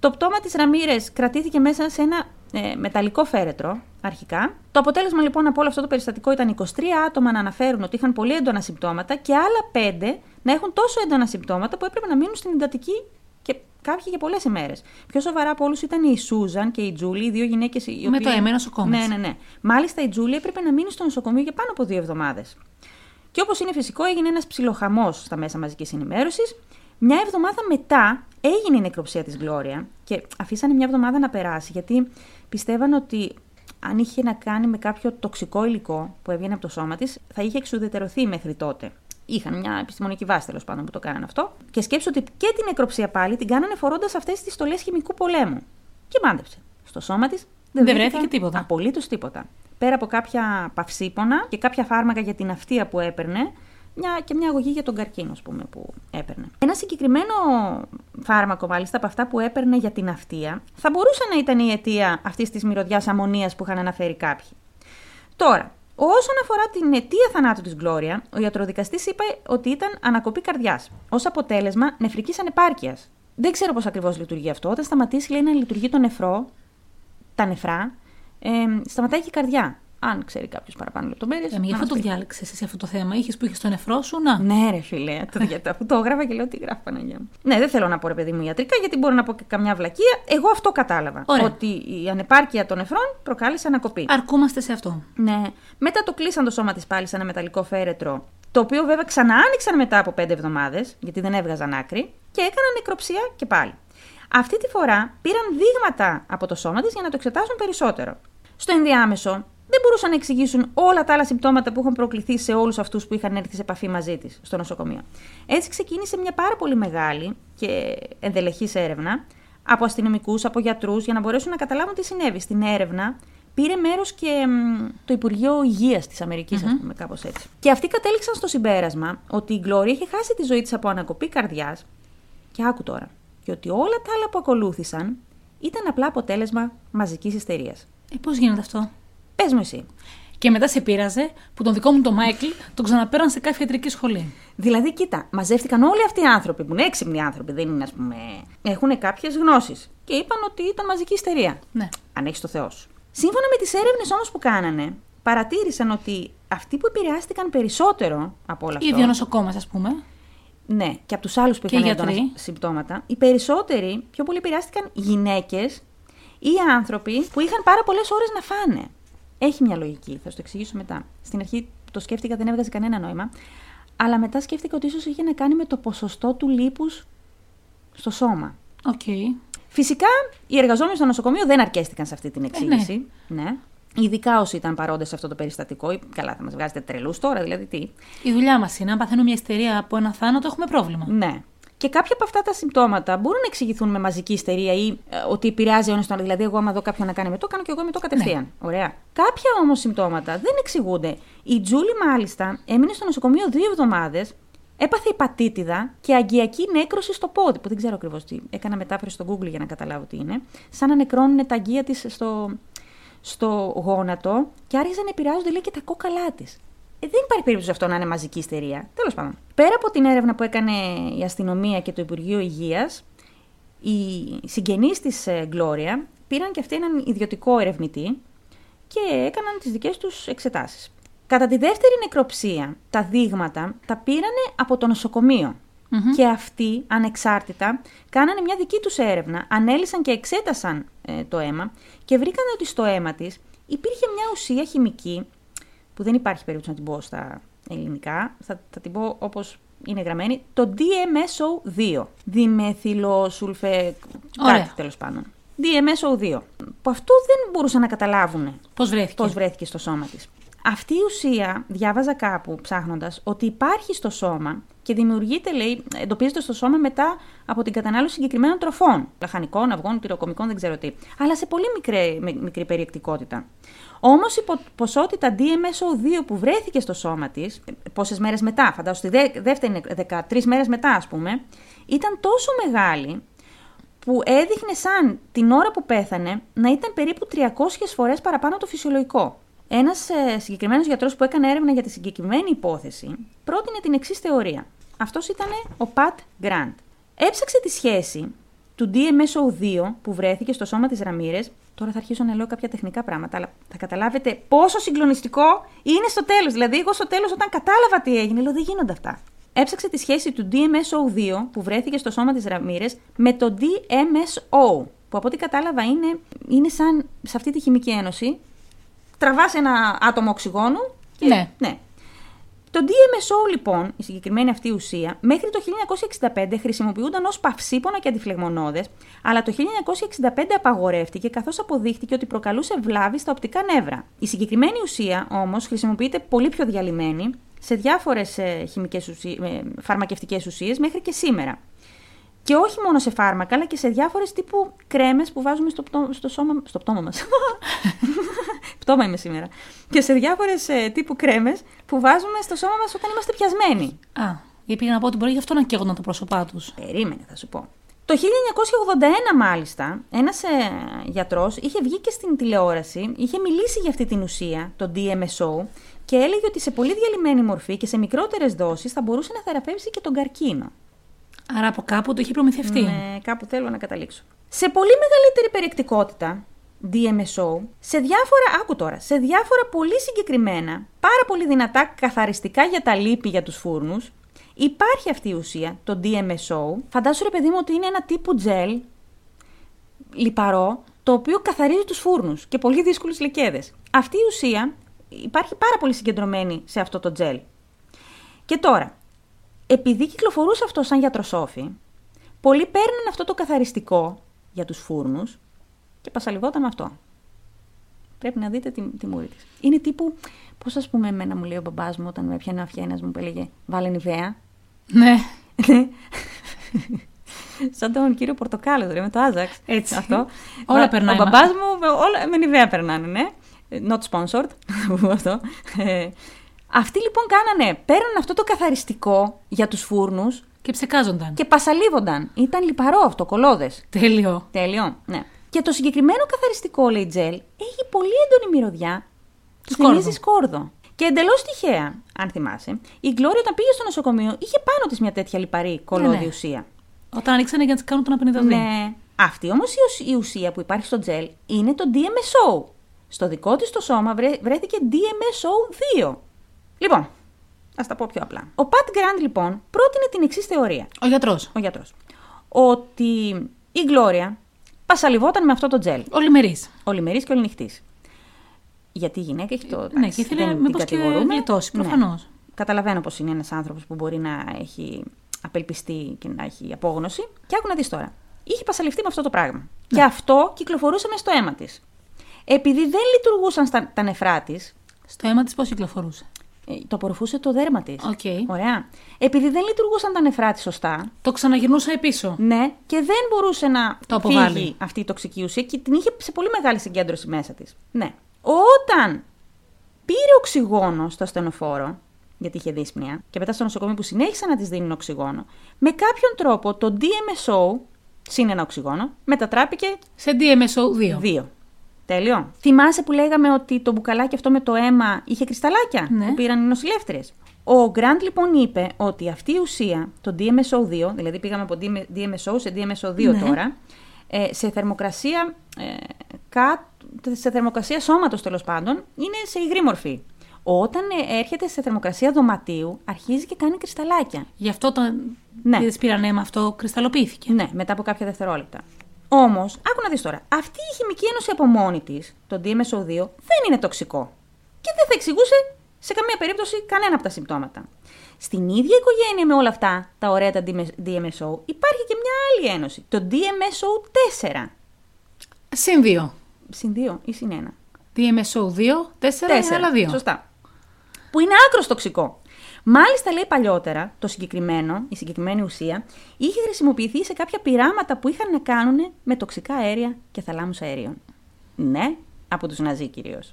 Speaker 1: Το πτώμα της Ραμύρες κρατήθηκε μέσα σε ένα ε, μεταλλικό φέρετρο αρχικά. Το αποτέλεσμα λοιπόν από όλο αυτό το περιστατικό ήταν 23 άτομα να αναφέρουν ότι είχαν πολύ έντονα συμπτώματα και άλλα 5 να έχουν τόσο έντονα συμπτώματα που έπρεπε να μείνουν στην εντατική και κάποιοι για πολλές ημέρες. Πιο σοβαρά από όλους ήταν η Σούζαν και η Τζούλη, οι δύο γυναίκες.
Speaker 2: Με το αίμα, νοσοκόμες.
Speaker 1: Ναι, ναι, ναι. Μάλιστα η Τζούλη έπρεπε να μείνει στο νοσοκομείο για πάνω από δύο εβδομάδες. Και όπως είναι φυσικό, έγινε ένας ψιλοχαμός στα μέσα μαζικής ενημέρωσης. Μια εβδομάδα μετά έγινε η νεκροψία της Γκλώρια και αφήσανε μια εβδομάδα να περάσει γιατί πιστεύαν ότι αν είχε να κάνει με κάποιο τοξικό υλικό που έβγαινε από το σώμα της, θα είχε εξουδετερωθεί μέχρι τότε. Είχαν μια επιστημονική βάση τέλος πάντων που το κάνανε αυτό. Και σκέψου ότι και την νεκροψία πάλι την κάνανε φορώντας αυτές τις στολές χημικού πολέμου. Και μάντεψε. Στο σώμα της
Speaker 2: Δεν βρέθηκε τίποτα.
Speaker 1: Απολύτως τίποτα. Πέρα από κάποια παυσίπονα και κάποια φάρμακα για την αυτεία που έπαιρνε, μια, και μια αγωγή για τον καρκίνο, ας πούμε, που έπαιρνε. Ένα συγκεκριμένο φάρμακο, μάλιστα, από αυτά που έπαιρνε για την αυτεία, θα μπορούσε να ήταν η αιτία αυτής της μυρωδιάς αμμονίας που είχαν αναφέρει κάποιοι. Τώρα, όσον αφορά την αιτία θανάτου της Γκλώρια, ο ιατροδικαστής είπε ότι ήταν ανακοπή καρδιάς. Ω αποτέλεσμα νεφρικής ανεπάρκειας. Δεν ξέρω πώς ακριβώς λειτουργεί αυτό. Όταν σταματήσει, λέει, να λειτουργεί το νεφρό, τα νεφρά, ε, σταματάει και η καρδιά. Αν ξέρει κάποιος παραπάνω λεπτομέρειες.
Speaker 2: Ε, γι' αυτό το διάλεξες εσύ αυτό το θέμα. Είχες που είχες το νεφρό σου, να.
Speaker 1: Ναι, ρε φίλε. Το, γιατί αφού το έγραφα και λέω τι γράφω Παναγία μου. Ναι, δεν θέλω να πω ρε παιδί μου ιατρικά, γιατί μπορώ να πω και καμιά βλακεία. Εγώ αυτό κατάλαβα.
Speaker 2: Ωραία.
Speaker 1: Ότι η ανεπάρκεια των νεφρών προκάλεσε ανακοπή.
Speaker 2: Αρκούμαστε σε αυτό.
Speaker 1: Ναι. Μετά το κλείσαν το σώμα της πάλι σε ένα μεταλλικό φέρετρο. Το οποίο βέβαια ξανά άνοιξαν μετά από πέντε εβδομάδες, γιατί δεν έβγαζαν άκρη, και έκαναν νεκροψία και πάλι. Αυτή τη φορά πήραν δείγματα από το σώμα της για να το εξετάσουν περισσότερο. Στο ενδιάμεσο, δεν μπορούσαν να εξηγήσουν όλα τα άλλα συμπτώματα που είχαν προκληθεί σε όλους αυτούς που είχαν έρθει σε επαφή μαζί της στο νοσοκομείο. Έτσι ξεκίνησε μια πάρα πολύ μεγάλη και ενδελεχής έρευνα από αστυνομικούς, από γιατρούς, για να μπορέσουν να καταλάβουν τι συνέβη. Στην έρευνα πήρε μέρος και μ, το Υπουργείο Υγείας της αμερικη ας πούμε, κάπως έτσι. Και αυτοί κατέληξαν στο συμπέρασμα ότι η Γκλώρια είχε χάσει τη ζωή της από ανακοπή καρδιάς. Και άκου τώρα. Και ότι όλα τα άλλα που ακολούθησαν ήταν απλά αποτέλεσμα μαζικής ιστερίας.
Speaker 2: Ε, Πώς γίνεται αυτό;
Speaker 1: Πες μου εσύ.
Speaker 2: Και μετά σε πείραζε που τον δικό μου τον Μάικλ τον ξαναπέραν σε κάποια ιατρική σχολή.
Speaker 1: Δηλαδή, κοίτα, μαζεύτηκαν όλοι αυτοί οι άνθρωποι που είναι έξυπνοι άνθρωποι, δεν είναι, ας πούμε. έχουν κάποιες γνώσεις. Και είπαν ότι ήταν μαζική ιστερία.
Speaker 2: Ναι.
Speaker 1: Αν έχεις το Θεό σου. Σύμφωνα με τις έρευνες όμως που κάνανε, παρατήρησαν ότι αυτοί που επηρεάστηκαν περισσότερο από όλα
Speaker 2: Οι
Speaker 1: αυτά.
Speaker 2: δύο νοσοκόμε, ας πούμε.
Speaker 1: Ναι, και από τους άλλους που
Speaker 2: Και
Speaker 1: είχαν
Speaker 2: γιατροί.
Speaker 1: έντονα συμπτώματα, οι περισσότεροι πιο πολύ επηρεάστηκαν γυναίκες ή άνθρωποι που είχαν πάρα πολλές ώρες να φάνε. Έχει μια λογική, θα σου το εξηγήσω μετά. Στην αρχή το σκέφτηκα, δεν έβγαζε κανένα νόημα. Αλλά μετά σκέφτηκα ότι ίσως είχε να κάνει με το ποσοστό του λίπους στο σώμα.
Speaker 2: Οκ.
Speaker 1: Φυσικά, οι εργαζόμενοι στο νοσοκομείο δεν αρκέστηκαν σε αυτή την εξήγηση. ναι. Ειδικά όσοι ήταν παρόντες σε αυτό το περιστατικό. Ή, Καλά, θα μας βγάζετε τρελούς τώρα, δηλαδή τι.
Speaker 2: Η δουλειά μας είναι, αν παθαίνουμε μια ιστερία από ένα θάνατο, έχουμε πρόβλημα.
Speaker 1: Ναι. Και κάποια από αυτά τα συμπτώματα μπορούν να εξηγηθούν με μαζική ιστερία ή ε, ότι επηρεάζει ο ένας τον άλλο. Δηλαδή, εγώ, άμα δω κάποιον να κάνει με το, κάνω και εγώ με το κατευθείαν. Ωραία. Κάποια όμως συμπτώματα δεν εξηγούνται. Η Τζούλη, μάλιστα, έμεινε στο νοσοκομείο δύο εβδομάδες, έπαθε υπατήτηδα και αγκιακή νέκρωση στο πόδι. Που δεν ξέρω ακριβώς τι. Έκανα μετάφραση στο Google για να καταλάβω τι είναι. Σαν να νεκρώνουν τα αγκία της στο, στο γόνατο και άρχισαν να επηρεάζονται λέει και τα κόκαλά της. Ε, δεν υπάρχει περίπτωση αυτό να είναι μαζική ιστερία. Τέλος πάντων. Πέρα από την έρευνα που έκανε η αστυνομία και το Υπουργείο Υγείας, οι συγγενείς της Γκλώρια πήραν και αυτοί έναν ιδιωτικό ερευνητή και έκαναν τις δικές τους εξετάσεις. Κατά τη δεύτερη νεκροψία, τα δείγματα τα πήρανε από το νοσοκομείο. Και αυτοί, ανεξάρτητα, κάνανε μια δική τους έρευνα, ανέλησαν και εξέτασαν ε, το αίμα και βρήκαν ότι στο αίμα της υπήρχε μια ουσία χημική, που δεν υπάρχει περίπτωση να την πω στα ελληνικά, θα, θα την πω όπως είναι γραμμένη, το DMSO2, διμεθυλοσουλφε...
Speaker 2: Ωραία.
Speaker 1: κάτι τέλος πάντων. DMSO2, που αυτό δεν μπορούσαν να καταλάβουν
Speaker 2: Πώς βρέθηκε.
Speaker 1: πώς βρέθηκε στο σώμα της. Αυτή η ουσία, διάβαζα κάπου ψάχνοντας, ότι υπάρχει στο σώμα και δημιουργείται, λέει, εντοπίζεται στο σώμα μετά από την κατανάλωση συγκεκριμένων τροφών. Λαχανικών, αυγών, τυροκομικών, δεν ξέρω τι. Αλλά σε πολύ μικρή, μι- μικρή περιεκτικότητα. Όμως η πο- ποσότητα DMSO2 που βρέθηκε στο σώμα της, πόσες μέρες μετά, φαντάζομαι στη δε- δεύτερη, 13 μέρες μετά ας πούμε, ήταν τόσο μεγάλη που έδειχνε σαν την ώρα που πέθανε να ήταν περίπου 300 φορές παραπάνω από το φυσιολογικό. Ένας ε, συγκεκριμένος γιατρός που έκανε έρευνα για τη συγκεκριμένη υπόθεση πρότεινε την εξής θεωρία. Αυτός ήταν ο Πατ Γκραντ. Έψαξε τη σχέση του DMSO2 που βρέθηκε στο σώμα της Ραμύρες. Τώρα θα αρχίσω να λέω κάποια τεχνικά πράγματα, αλλά θα καταλάβετε πόσο συγκλονιστικό είναι στο τέλος. Δηλαδή, εγώ στο τέλος, όταν κατάλαβα τι έγινε, λέω δεν γίνονται αυτά. Έψαξε τη σχέση του DMSO2 που βρέθηκε στο σώμα της Ραμύρες με το DMSO, που από ό,τι κατάλαβα είναι, είναι σαν σε αυτή τη χημική ένωση τραβάς ένα άτομο οξυγόνου. Και,
Speaker 2: Ναι.
Speaker 1: ναι. Το DMSO λοιπόν, η συγκεκριμένη αυτή ουσία, μέχρι το 1965 χρησιμοποιούνταν ως παυσίπονα και αντιφλεγμονώδες, αλλά το 1965 απαγορεύτηκε καθώς αποδείχτηκε ότι προκαλούσε βλάβη στα οπτικά νεύρα. Η συγκεκριμένη ουσία όμως χρησιμοποιείται πολύ πιο διαλυμένη σε διάφορες ε, χημικές ουσί... ε, φαρμακευτικές ουσίες μέχρι και σήμερα. Και όχι μόνο σε φάρμακα, αλλά και σε διάφορες τύπου κρέμες που βάζουμε στο, πτώ, στο σώμα. Στο πτώμα μας. Πτώμα είμαι σήμερα. Και σε διάφορες τύπου κρέμες που βάζουμε στο σώμα μας όταν είμαστε πιασμένοι.
Speaker 2: Α, γιατί πήγα να πω ότι μπορεί γι' αυτό να καίγονταν τα πρόσωπά τους.
Speaker 1: Περίμενε, θα σου πω. Το 1981 μάλιστα, ένας ε, γιατρός είχε βγει και στην τηλεόραση, είχε μιλήσει για αυτή την ουσία, το DMSO, και έλεγε ότι σε πολύ διαλυμένη μορφή και σε μικρότερες δόσεις θα μπορούσε να θεραπεύσει και τον καρκίνο.
Speaker 2: Άρα από κάπου το είχε προμηθευτεί.
Speaker 1: Ναι, κάπου θέλω να καταλήξω. Σε πολύ μεγαλύτερη περιεκτικότητα, DMSO, σε διάφορα, άκου τώρα, σε διάφορα πολύ συγκεκριμένα, πάρα πολύ δυνατά καθαριστικά για τα λίπη για τους φούρνους, υπάρχει αυτή η ουσία, το DMSO. Φαντάσου ρε παιδί μου ότι είναι ένα τύπου τζελ, λιπαρό, το οποίο καθαρίζει τους φούρνους και πολύ δύσκολες λεκέδες. Αυτή η ουσία υπάρχει πάρα πολύ συγκεντρωμένη σε αυτό το τζελ. Και τώρα, επειδή κυκλοφορούσε αυτό σαν γιατροσόφι, πολλοί παίρνουν αυτό το καθαριστικό για τους φούρνους και πασαλιβόταν με αυτό. Πρέπει να δείτε τη, τη μούρη της. Είναι τύπου, πώς ας πούμε εμένα μου λέει ο μπαμπάς μου όταν με έπιανε αφιένας μου που έλεγε βάλε νιβαία.
Speaker 2: Ναι.
Speaker 1: Σαν τον κύριο Πορτοκάλος, ρε, με το Άζαξ.
Speaker 2: Έτσι.
Speaker 1: Αυτό.
Speaker 2: Όλα
Speaker 1: Ο-
Speaker 2: περνάει,
Speaker 1: Ο
Speaker 2: μας.
Speaker 1: μπαμπάς μου, με- όλα με νιβαία περνάνε, ναι. Not sponsored, να πούμε αυτό. Ε, Αυτοί λοιπόν κάνανε, παίρνουν αυτό το καθαριστικό για τους φούρνους
Speaker 2: Και ψεκάζονταν.
Speaker 1: και πασαλίβονταν. Ήταν λιπαρό αυτό, κολόδες.
Speaker 2: Τέλειο.
Speaker 1: Τέλειο, ναι. Και το συγκεκριμένο καθαριστικό, λέει τζελ, έχει πολύ έντονη μυρωδιά. Τους
Speaker 2: Σκόρδο.
Speaker 1: θυμίζει σκόρδο. Και εντελώς τυχαία, αν θυμάσαι, η Γκλώρια όταν πήγε στο νοσοκομείο είχε πάνω της μια τέτοια λιπαρή κολόδη
Speaker 2: Ναι, ναι.
Speaker 1: ουσία.
Speaker 2: Όταν ανοίξανε για να της κάνουν τον απενιδωτή.
Speaker 1: Ναι. Αυτή όμως η, ουσία που υπάρχει στο τζελ είναι το DMSO. Στο δικό της το σώμα βρέ- βρέθηκε DMSO2. Λοιπόν, ας τα πω πιο απλά. Ο Πατ Γκραντ λοιπόν πρότεινε την εξής θεωρία.
Speaker 2: Ο γιατρός.
Speaker 1: Ο γιατρός. Ότι η Γκλώρια πασαλιβόταν με αυτό το τζελ.
Speaker 2: Ολημερή.
Speaker 1: Ολημερή και οληνυχτή. Γιατί η γυναίκα έχει το.
Speaker 2: Ναι,
Speaker 1: εντάξει,
Speaker 2: και ήθελε
Speaker 1: δεν την
Speaker 2: μήπως και
Speaker 1: κατηγορούμε.
Speaker 2: γλιτώσει,
Speaker 1: Ναι.
Speaker 2: προφανώς.
Speaker 1: Καταλαβαίνω πως είναι ένας άνθρωπος που μπορεί να έχει απελπιστεί και να έχει απόγνωση. Και άκου να δεις τώρα. Είχε πασαλειφθεί με αυτό το πράγμα.
Speaker 2: Ναι.
Speaker 1: Και αυτό κυκλοφορούσε μες στο αίμα της. Επειδή δεν λειτουργούσαν στα, τα νεφρά της,
Speaker 2: Στο αίμα της πώς κυκλοφορούσε;
Speaker 1: Το απορροφούσε το δέρμα της.
Speaker 2: Οκ.
Speaker 1: Ωραία. Επειδή δεν λειτουργούσαν τα νεφρά της σωστά,
Speaker 2: Το ξαναγυρνούσε πίσω.
Speaker 1: ναι, και δεν μπορούσε να
Speaker 2: Το αποβάλει.
Speaker 1: φύγει αυτή η τοξική ουσία και την είχε σε πολύ μεγάλη συγκέντρωση μέσα της. Ναι. Όταν πήρε οξυγόνο στο ασθενοφόρο, γιατί είχε δύσπνοια, και μετά στο νοσοκομείο που συνέχισαν να της δίνουν οξυγόνο, με κάποιον τρόπο το DMSO, συν ένα οξυγόνο, μετατράπηκε
Speaker 2: Σε DMSO2.
Speaker 1: δύο. Τέλειο. Θυμάσαι που λέγαμε ότι το μπουκαλάκι αυτό με το αίμα είχε κρυσταλάκια
Speaker 2: Ναι.
Speaker 1: που πήραν οι νοσηλεύτριες; Ο Γκραντ λοιπόν είπε ότι αυτή η ουσία, το DMSO2, δηλαδή πήγαμε από DMSO σε DMSO2
Speaker 2: Ναι.
Speaker 1: τώρα, ε, σε θερμοκρασία, ε, κά- σε θερμοκρασία σώματος τέλος πάντων, είναι σε υγρή μορφή. Όταν ε, έρχεται σε θερμοκρασία δωματίου, αρχίζει και κάνει κρυσταλάκια.
Speaker 2: Γι' αυτό το.
Speaker 1: Ναι.
Speaker 2: Ναι. πήραν αίμα αυτό, κρυσταλλοποιήθηκε.
Speaker 1: Ναι, μετά από κάποια δευτερόλεπτα. Όμως, άκου να δεις τώρα. Αυτή η χημική ένωση από μόνη της, το DMSO2, δεν είναι τοξικό. Και δεν θα εξηγούσε σε καμία περίπτωση κανένα από τα συμπτώματα. Στην ίδια οικογένεια με όλα αυτά, τα ωραία τα DMSO, υπάρχει και μια άλλη ένωση, το DMSO4.
Speaker 2: Συν 2.
Speaker 1: Συν 2 ή συν 1.
Speaker 2: DMSO2, 4 είναι άλλα 2.
Speaker 1: Σωστά. Που είναι άκρος τοξικό. Μάλιστα, λέει παλιότερα, το συγκεκριμένο, η συγκεκριμένη ουσία, είχε χρησιμοποιηθεί σε κάποια πειράματα που είχαν να κάνουν με τοξικά αέρια και θαλάμους αερίων. Ναι, από τους Ναζί κυρίως.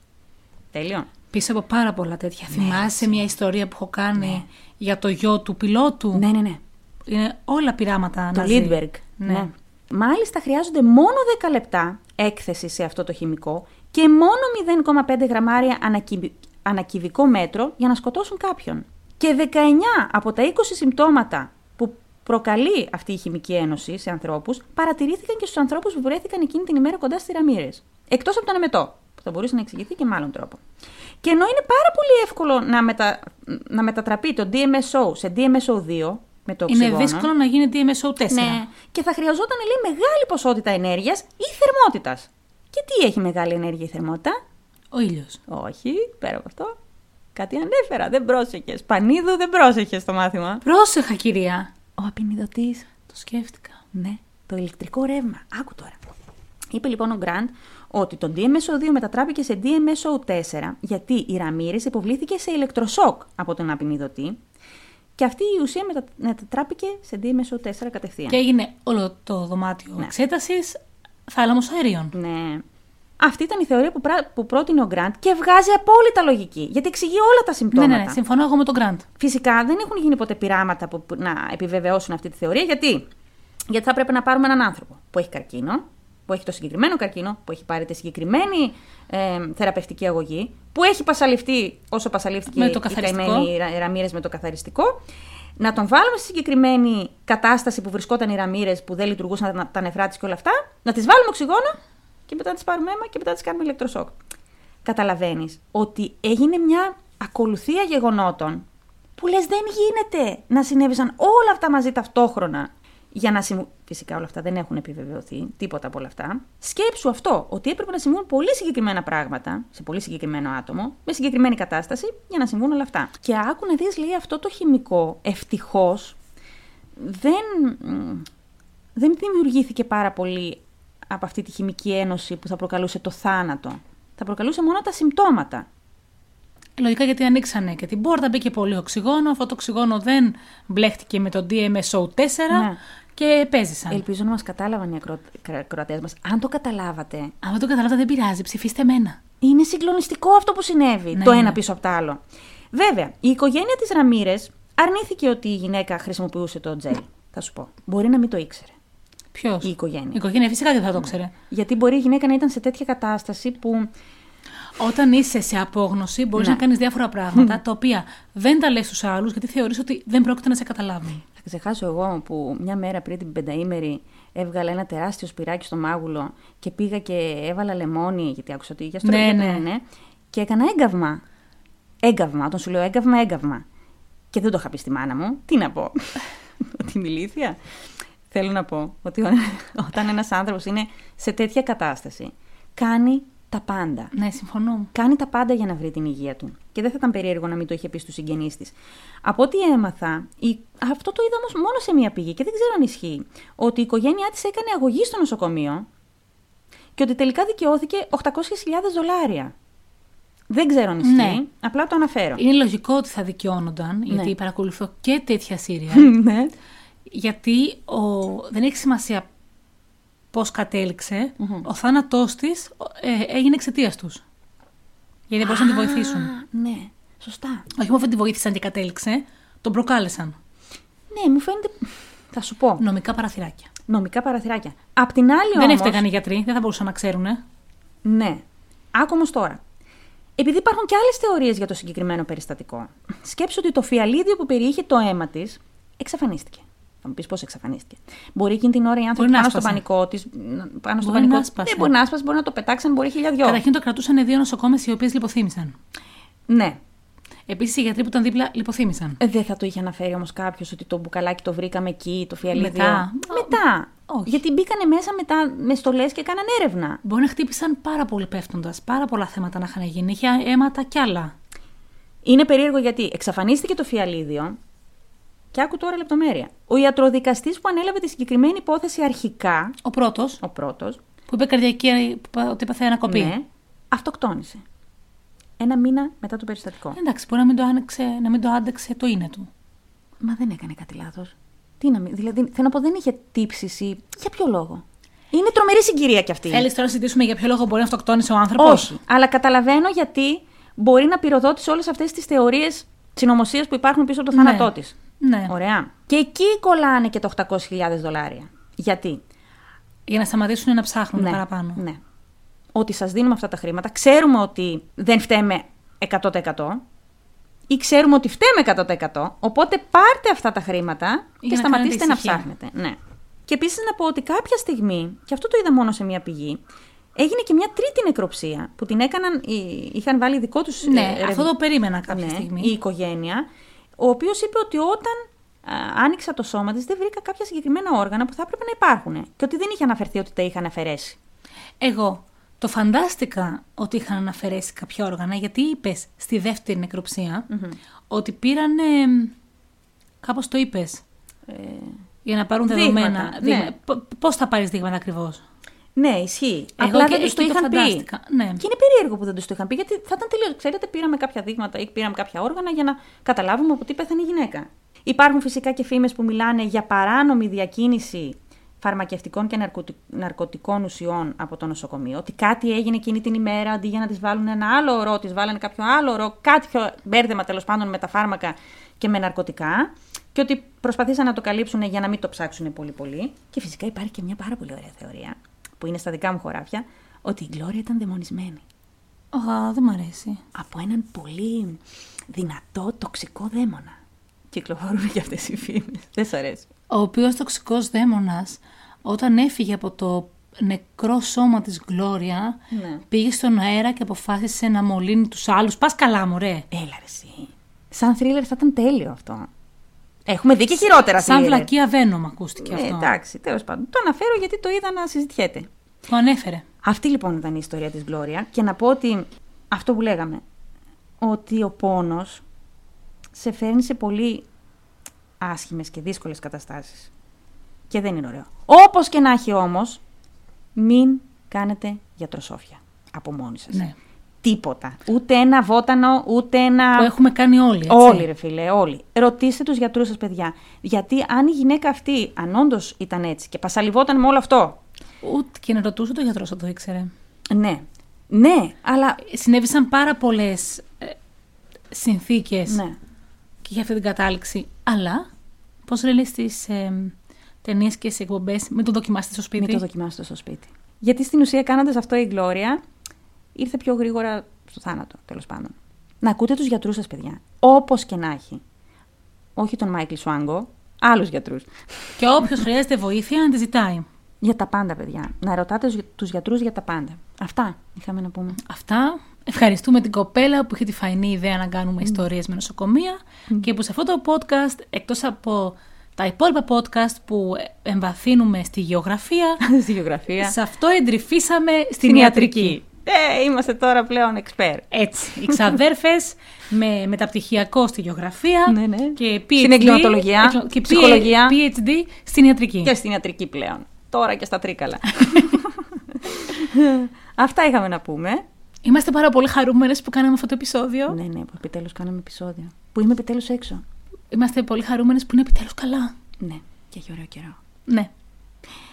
Speaker 1: Τέλειο.
Speaker 2: Πίσω από πάρα πολλά τέτοια. Θυμάσαι μια ιστορία που έχω κάνει για το γιο του πιλότου;
Speaker 1: Ναι, ναι, ναι.
Speaker 2: Είναι όλα πειράματα
Speaker 1: Το
Speaker 2: ναζί.
Speaker 1: Lindbergh.
Speaker 2: Ναι.
Speaker 1: Μάλιστα, χρειάζονται μόνο 10 λεπτά έκθεση σε αυτό το χημικό και μόνο 0,5 γραμμάρια ανακυβι- ανακυβικό μέτρο για να σκοτώσουν κάποιον. Και 19 από τα 20 συμπτώματα που προκαλεί αυτή η χημική ένωση σε ανθρώπους παρατηρήθηκαν και στους ανθρώπους που βρέθηκαν εκείνη την ημέρα κοντά στις ραμμύρες. Εκτός από τον εμετό, που θα μπορούσε να εξηγηθεί και με άλλον τρόπο. Και ενώ είναι πάρα πολύ εύκολο να, μετα... να μετατραπεί το DMSO σε DMSO2 με το
Speaker 2: Είναι
Speaker 1: οξυγόνο,
Speaker 2: δύσκολο να γίνει DMSO4.
Speaker 1: ναι. Και θα χρειαζόταν, λέει, μεγάλη ποσότητα ενέργειας ή θερμότητας. Και τι έχει μεγάλη ενέργεια ή θερμότητα;
Speaker 2: Ο ήλιος.
Speaker 1: Όχι, πέρα από αυτό. Κάτι ανέφερα, δεν πρόσεχες. Πανίδου δεν πρόσεχες στο μάθημα.
Speaker 2: Πρόσεχα, κυρία.
Speaker 1: Ο απεινιδωτής.
Speaker 2: Το σκέφτηκα.
Speaker 1: Ναι, το ηλεκτρικό ρεύμα. Άκου τώρα. Είπε λοιπόν ο Γκραντ ότι το DMSO2 μετατράπηκε σε DMSO4 γιατί η Ραμύρης υποβλήθηκε σε ηλεκτροσόκ από τον απεινιδωτή και αυτή η ουσία μετα... μετατράπηκε σε DMSO4 κατευθείαν.
Speaker 2: Και έγινε όλο το δωμάτιο
Speaker 1: Ναι.
Speaker 2: εξέτασης θάλαμος αερίων.
Speaker 1: Ναι. Αυτή ήταν η θεωρία που, πρά- που πρότεινε ο Γκραντ και βγάζει απόλυτα λογική. Γιατί εξηγεί όλα τα
Speaker 2: Ναι,
Speaker 1: συμπτώματα.
Speaker 2: ναι, ναι, συμφωνώ εγώ με τον Γκραντ.
Speaker 1: Φυσικά δεν έχουν γίνει ποτέ πειράματα που, που να επιβεβαιώσουν αυτή τη θεωρία. Γιατί; Γιατί θα πρέπει να πάρουμε έναν άνθρωπο που έχει καρκίνο, που έχει το συγκεκριμένο καρκίνο, που έχει πάρει τη συγκεκριμένη ε, θεραπευτική αγωγή, που έχει πασαλιφτεί όσο πασαλήφθηκε
Speaker 2: Με το
Speaker 1: η
Speaker 2: καθαριστικό.
Speaker 1: καημένη Ρα- Ραμύρες με το καθαριστικό. Να τον βάλουμε στη συγκεκριμένη κατάσταση που βρισκόταν οι Ραμύρες που δεν λειτουργούσαν τα, τα νεφρά της και όλα αυτά, να τις βάλουμε οξυγόνο και μετά να τις πάρουμε αίμα και μετά να τις κάνουμε ηλεκτροσόκ. Καταλαβαίνεις ότι έγινε μια ακολουθία γεγονότων που λες δεν γίνεται να συνέβησαν όλα αυτά μαζί ταυτόχρονα για να συμβούν. Φυσικά όλα αυτά δεν έχουν επιβεβαιωθεί, τίποτα από όλα αυτά. Σκέψου αυτό, ότι έπρεπε να συμβούν πολύ συγκεκριμένα πράγματα σε πολύ συγκεκριμένο άτομο, με συγκεκριμένη κατάσταση, για να συμβούν όλα αυτά. Και άκου να δεις, λέει, αυτό το χημικό, ευτυχώς, δεν, μ, δεν δημιουργήθηκε πάρα πολύ από αυτή τη χημική ένωση που θα προκαλούσε το θάνατο. Θα προκαλούσε μόνο τα συμπτώματα.
Speaker 2: Λογικά γιατί ανοίξανε και την πόρτα, μπήκε πολύ οξυγόνο. Αυτό το οξυγόνο δεν μπλέχτηκε με το DMSO4
Speaker 1: Ναι.
Speaker 2: και παίζησαν.
Speaker 1: Ελπίζω να μας κατάλαβαν οι ακροατέ μας. Αν το καταλάβατε,
Speaker 2: Αν δεν το καταλάβατε, δεν πειράζει. Ψηφίστε εμένα.
Speaker 1: είναι συγκλονιστικό αυτό που συνέβη.
Speaker 2: Ναι,
Speaker 1: το
Speaker 2: ναι.
Speaker 1: ένα πίσω από το άλλο. Βέβαια, η οικογένεια της Ραμύρες αρνήθηκε ότι η γυναίκα χρησιμοποιούσε το τζέλ. Θα σου πω. Μπορεί να μην το ήξερε.
Speaker 2: Ποιος;
Speaker 1: Η οικογένεια.
Speaker 2: Η οικογένεια φυσικά δεν θα το ξέρε.
Speaker 1: Γιατί μπορεί η γυναίκα να ήταν σε τέτοια κατάσταση που.
Speaker 2: Όταν είσαι σε απόγνωση, μπορείς
Speaker 1: Ναι.
Speaker 2: να κάνεις διάφορα πράγματα τα οποία δεν τα λες στους άλλους γιατί θεωρείς ότι δεν πρόκειται να σε καταλάβουν.
Speaker 1: Θα ξεχάσω εγώ που μια μέρα πριν την πενταήμερη έβγαλα ένα τεράστιο σπυράκι στο μάγουλο και πήγα και έβαλα λεμόνι, γιατί άκουσα ότι για στο
Speaker 2: Ναι,
Speaker 1: ρεύμα,
Speaker 2: ναι.
Speaker 1: ναι. Και έκανα έγκαυμα. Έγκαυμα. Όταν σου λέω έγκαυμα, έγκαυμα. Και δεν το είχα πει στη μάνα μου. Τι να πω. ότι είμαι ηλίθια. Θέλω να πω ότι ο- όταν ένας άνθρωπος είναι σε τέτοια κατάσταση, κάνει τα πάντα.
Speaker 2: Ναι, συμφωνώ.
Speaker 1: Κάνει τα πάντα για να βρει την υγεία του. Και δεν θα ήταν περίεργο να μην το είχε πει στους συγγενείς της. Από ό,τι έμαθα, η... αυτό το είδα όμως μόνο σε μία πηγή και δεν ξέρω αν ισχύει. Ότι η οικογένειά της έκανε αγωγή στο νοσοκομείο και ότι τελικά δικαιώθηκε 800.000 δολάρια. Δεν ξέρω αν ισχύει.
Speaker 2: Ναι.
Speaker 1: Απλά το αναφέρω.
Speaker 2: Είναι λογικό ότι θα δικαιώνονταν, γιατί
Speaker 1: Ναι.
Speaker 2: παρακολουθώ και τέτοια σύρια.
Speaker 1: ναι.
Speaker 2: Γιατί ο... δεν έχει σημασία πώς κατέληξε. Ο θάνατός της ε, έγινε εξαιτίας τους. Γιατί δεν μπορούσαν να τη βοηθήσουν.
Speaker 1: Α, ναι, σωστά.
Speaker 2: Όχι μόνο δεν τη βοήθησαν και κατέληξε, τον προκάλεσαν.
Speaker 1: Ναι, μου φαίνεται. Θα σου πω.
Speaker 2: Νομικά παραθυράκια.
Speaker 1: Νομικά παραθυράκια. Απ' την άλλη
Speaker 2: Δεν
Speaker 1: όμως...
Speaker 2: έφταιγαν οι γιατροί, δεν θα μπορούσαν να ξέρουν.
Speaker 1: Ναι. Άκου όμως τώρα. Επειδή υπάρχουν και άλλες θεωρίες για το συγκεκριμένο περιστατικό, σκέψου ότι το φιαλίδιο που περιείχε το αίμα της εξαφανίστηκε. Θα μου πεις πώς εξαφανίστηκε. Μπορεί εκείνη την ώρα οι άνθρωποι
Speaker 2: Μπορεί να
Speaker 1: πάνω στο
Speaker 2: άσπασε.
Speaker 1: πανικό της. Πάνω στο
Speaker 2: Μπορεί
Speaker 1: πανικό
Speaker 2: να
Speaker 1: της-
Speaker 2: άσπασε.
Speaker 1: Δεν μπορεί να άσπασε, μπορεί να το πετάξαν, μπορεί χιλιαδιό.
Speaker 2: Καταρχήν το κρατούσαν δύο νοσοκόμες οι οποίες λιποθύμησαν.
Speaker 1: Ναι.
Speaker 2: Επίσης οι γιατροί που ήταν δίπλα λιποθύμησαν.
Speaker 1: Ε, Δεν θα το είχε αναφέρει όμως κάποιος ότι το μπουκαλάκι το βρήκαμε εκεί, το φιαλίδιο.
Speaker 2: Μετά.
Speaker 1: Μετά.
Speaker 2: Όχι.
Speaker 1: Γιατί μπήκανε μέσα μετά με στολές και κάναν έρευνα.
Speaker 2: Μπορεί να χτύπησαν πάρα πολύ πέφτοντας. Πάρα πολλά θέματα να είχαν γίνει. Είχε αίματα κι άλλα.
Speaker 1: Είναι περίεργο γιατί εξαφανίστηκε το φιαλίδιο και άκου τώρα λεπτομέρεια. Ο ιατροδικαστής που ανέλαβε τη συγκεκριμένη υπόθεση αρχικά,
Speaker 2: Ο πρώτος,
Speaker 1: ο πρώτος,
Speaker 2: που είπε καρδιακή, που είπε ότι έπαθε ανακοπή.
Speaker 1: ναι, αυτοκτόνησε. Ένα μήνα μετά το περιστατικό.
Speaker 2: Εντάξει, μπορεί να μην το, άνοιξε, να μην το άντεξε το είναι του.
Speaker 1: Μα δεν έκανε κάτι λάθος. Τι να μην, δηλαδή, θέλω να πω, δεν είχε τύψεις ή... Για ποιο λόγο; Είναι τρομερή συγκυρία κι αυτή.
Speaker 2: Θέλεις τώρα να συζητήσουμε για ποιο λόγο μπορεί να αυτοκτόνησε ο άνθρωπος;
Speaker 1: Όχι. Αλλά καταλαβαίνω γιατί μπορεί να πυροδότησε όλες αυτές τις θεωρίες συνωμοσίας που υπάρχουν πίσω από το
Speaker 2: Ναι.
Speaker 1: θάνατό της.
Speaker 2: Ναι.
Speaker 1: Ωραία. Και εκεί κολλάνε και το 800.000 δολάρια. Γιατί;
Speaker 2: Για να σταματήσουν να ψάχνουν
Speaker 1: ναι,
Speaker 2: παραπάνω.
Speaker 1: Ναι. Ότι σας δίνουμε αυτά τα χρήματα, ξέρουμε ότι δεν φταίμε 100% ή ξέρουμε ότι φταίμε 100%, οπότε πάρτε αυτά τα χρήματα και
Speaker 2: να
Speaker 1: σταματήστε
Speaker 2: κάνετε
Speaker 1: να
Speaker 2: ησυχία.
Speaker 1: ψάχνετε. Ναι. Και επίσης να πω ότι κάποια στιγμή, και αυτό το είδα μόνο σε μία πηγή, έγινε και μια τρίτη νεκροψία που την έκαναν, οι- είχαν βάλει δικό τους
Speaker 2: Ναι,
Speaker 1: ε,
Speaker 2: αυτό
Speaker 1: ρευ-
Speaker 2: το περίμενα κάποια
Speaker 1: ναι,
Speaker 2: στιγμή.
Speaker 1: η οικογένεια, ο οποίος είπε ότι όταν α, άνοιξα το σώμα της δεν βρήκα κάποια συγκεκριμένα όργανα που θα έπρεπε να υπάρχουν και ότι δεν είχε αναφερθεί ότι τα είχαν αφαιρέσει.
Speaker 2: Εγώ το φαντάστηκα ότι είχαν αναφερέσει κάποια όργανα, γιατί είπες στη δεύτερη νεκροψία ότι πήραν. Κάπως το είπες.
Speaker 1: Ε,
Speaker 2: Για να πάρουν
Speaker 1: Δείγματα,
Speaker 2: δεδομένα.
Speaker 1: ναι.
Speaker 2: Πώς θα πάρεις δείγματα ακριβώς;
Speaker 1: Ναι, ισχύει.
Speaker 2: Εγώ
Speaker 1: Απλά
Speaker 2: και
Speaker 1: δεν τους
Speaker 2: εκεί
Speaker 1: το
Speaker 2: το
Speaker 1: είχαν πει.
Speaker 2: φαντάστηκα, ναι.
Speaker 1: Και είναι περίεργο που δεν τους το είχαν πει, γιατί θα ήταν τελείως. Ξέρετε, πήραμε κάποια δείγματα ή πήραμε κάποια όργανα για να καταλάβουμε από τι πέθανε η γυναίκα. Υπάρχουν φυσικά και φήμες που μιλάνε για παράνομη διακίνηση φαρμακευτικών και ναρκωτι- ναρκωτικών ουσιών από το νοσοκομείο. Ότι κάτι έγινε εκείνη την ημέρα, αντί για να τη βάλουν ένα άλλο ωρό, τη βάλανε κάποιο άλλο ωρό, κάποιο μπέρδεμα τέλος πάντων με τα φάρμακα και με ναρκωτικά. Και ότι προσπαθήσαν να το καλύψουν για να μην το ψάξουν πολύ πολύ. Και φυσικά υπάρχει και μια πάρα πολύ ωραία θεωρία, που είναι στα δικά μου χωράφια, ότι η Γκλώρια ήταν δαιμονισμένη.
Speaker 2: Α, δεν μ' αρέσει.
Speaker 1: Από έναν πολύ δυνατό, τοξικό δαίμονα. Κυκλοφορούν και αυτές οι φήμες. Δεν σ' αρέσει.
Speaker 2: Ο οποίος τοξικός δαίμονας, όταν έφυγε από το νεκρό σώμα της Γκλώρια,
Speaker 1: Ναι.
Speaker 2: πήγε στον αέρα και αποφάσισε να μολύνει τους άλλους. Πας καλά μου, ρε.
Speaker 1: Έλα ρε εσύ. Σαν θρίλερ θα ήταν τέλειο αυτό. Έχουμε δει και χειρότερα
Speaker 2: Σαν
Speaker 1: thriller.
Speaker 2: βλακεία Venom ακούστηκε
Speaker 1: Ε,
Speaker 2: αυτό.
Speaker 1: εντάξει, τέλος πάντων. Το αναφέρω γιατί το είδα να συζητιέται.
Speaker 2: Το ανέφερε.
Speaker 1: Αυτή λοιπόν ήταν η ιστορία της Γκλώρια και να πω ότι αυτό που λέγαμε, ότι ο πόνος σε φέρνει σε πολύ άσχημες και δύσκολες καταστάσεις. Και δεν είναι ωραίο. Όπως και να έχει όμως, μην κάνετε γιατροσόφια από μόνοι σας.
Speaker 2: Ναι.
Speaker 1: Τίποτα. Ούτε ένα βότανο, ούτε ένα...
Speaker 2: Που έχουμε κάνει όλοι, έτσι.
Speaker 1: Όλοι, ρε φίλε, όλοι. Ρωτήστε τους γιατρούς σας, παιδιά. Γιατί αν η γυναίκα αυτή, αν όντως ήταν έτσι και πασαλιβόταν με όλο αυτό.
Speaker 2: Ούτε και να ρωτούσε το γιατρό αν το ήξερε.
Speaker 1: Ναι. Ναι, αλλά.
Speaker 2: Συνέβησαν πάρα πολλές ε, συνθήκες
Speaker 1: Ναι.
Speaker 2: και για αυτή την κατάληξη. Αλλά, πώς λένε στις ε, ταινίες και σε εκπομπές, μην το δοκιμάσετε στο σπίτι.
Speaker 1: Μην το δοκιμάσετε στο σπίτι. Γιατί στην ουσία κάνοντας αυτό η Γκλώρια ήρθε πιο γρήγορα στο θάνατο, τέλος πάντων. Να ακούτε τους γιατρούς σας, παιδιά. Όπως και να έχει. Όχι τον Μάικλ Σουάγκο, άλλους γιατρούς.
Speaker 2: Και όποιος χρειάζεται βοήθεια να τη ζητάει.
Speaker 1: Για τα πάντα, παιδιά. Να ρωτάτε τους γιατρούς για τα πάντα. Αυτά είχαμε να πούμε.
Speaker 2: Αυτά. Ευχαριστούμε την κοπέλα που είχε τη φαϊνή ιδέα να κάνουμε mm. ιστορίες με νοσοκομεία και που σε αυτό το podcast, εκτός από τα υπόλοιπα podcast που εμβαθύνουμε στη γεωγραφία,
Speaker 1: στη γεωγραφία.
Speaker 2: σε αυτό εντρυφήσαμε στην, ιατρική.
Speaker 1: Ε, είμαστε τώρα πλέον expert.
Speaker 2: Έτσι. Οι ξαδέρφες με μεταπτυχιακό στη γεωγραφία
Speaker 1: ναι, ναι.
Speaker 2: και PhD,
Speaker 1: στην εγκληματολογία,
Speaker 2: και
Speaker 1: ψυχολογία.
Speaker 2: PhD στην ιατρική.
Speaker 1: Και στην ιατρική πλέον. Τώρα και στα τρίκαλα. Αυτά είχαμε να πούμε.
Speaker 2: Είμαστε πάρα πολύ χαρούμενες που κάναμε αυτό το επεισόδιο.
Speaker 1: Ναι, ναι, που επιτέλους κάναμε επεισόδιο. Που είμαι επιτέλους έξω.
Speaker 2: Είμαστε πολύ χαρούμενες που είναι επιτέλους καλά.
Speaker 1: Ναι, και έχει ωραίο καιρό.
Speaker 2: Ναι.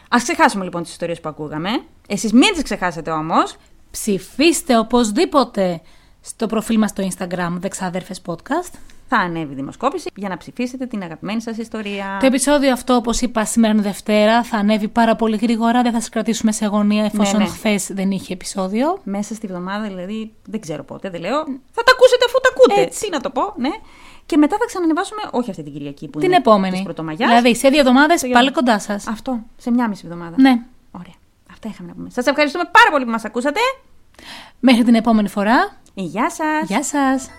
Speaker 1: Α ξεχάσουμε λοιπόν τις ιστορίες που ακούγαμε. Εσείς μην τις ξεχάσετε όμως.
Speaker 2: Ψηφίστε οπωσδήποτε στο προφίλ μας στο Instagram Δεξάδερφες Podcast.
Speaker 1: Θα ανέβει δημοσκόπηση για να ψηφίσετε την αγαπημένη σας ιστορία.
Speaker 2: Το επεισόδιο αυτό, όπως είπα, σήμερα είναι Δευτέρα. Θα ανέβει πάρα πολύ γρήγορα. Δεν θα σας κρατήσουμε σε αγωνία εφόσον ναι, ναι. χθες δεν είχε επεισόδιο.
Speaker 1: Μέσα στη βδομάδα, δηλαδή, δεν ξέρω πότε, δεν λέω. Θα τα ακούσετε αφού τα ακούτε.
Speaker 2: Έτσι.
Speaker 1: Τι να το πω, ναι. Και μετά θα ξανανεβάσουμε, όχι αυτή την Κυριακή που
Speaker 2: την
Speaker 1: είναι
Speaker 2: επόμενη.
Speaker 1: της Πρωτομαγιάς.
Speaker 2: Δηλαδή, σε δύο εβδομάδες πάλι κοντά σας.
Speaker 1: Αυτό, σε μια μισή εβδομάδα.
Speaker 2: Ναι.
Speaker 1: Ωραία. Αυτά είχαμε να πούμε. Σας ευχαριστούμε πάρα πολύ που μας ακούσατε.
Speaker 2: Μέχρι την επόμενη φορά.
Speaker 1: Γεια σας.
Speaker 2: Γεια σας.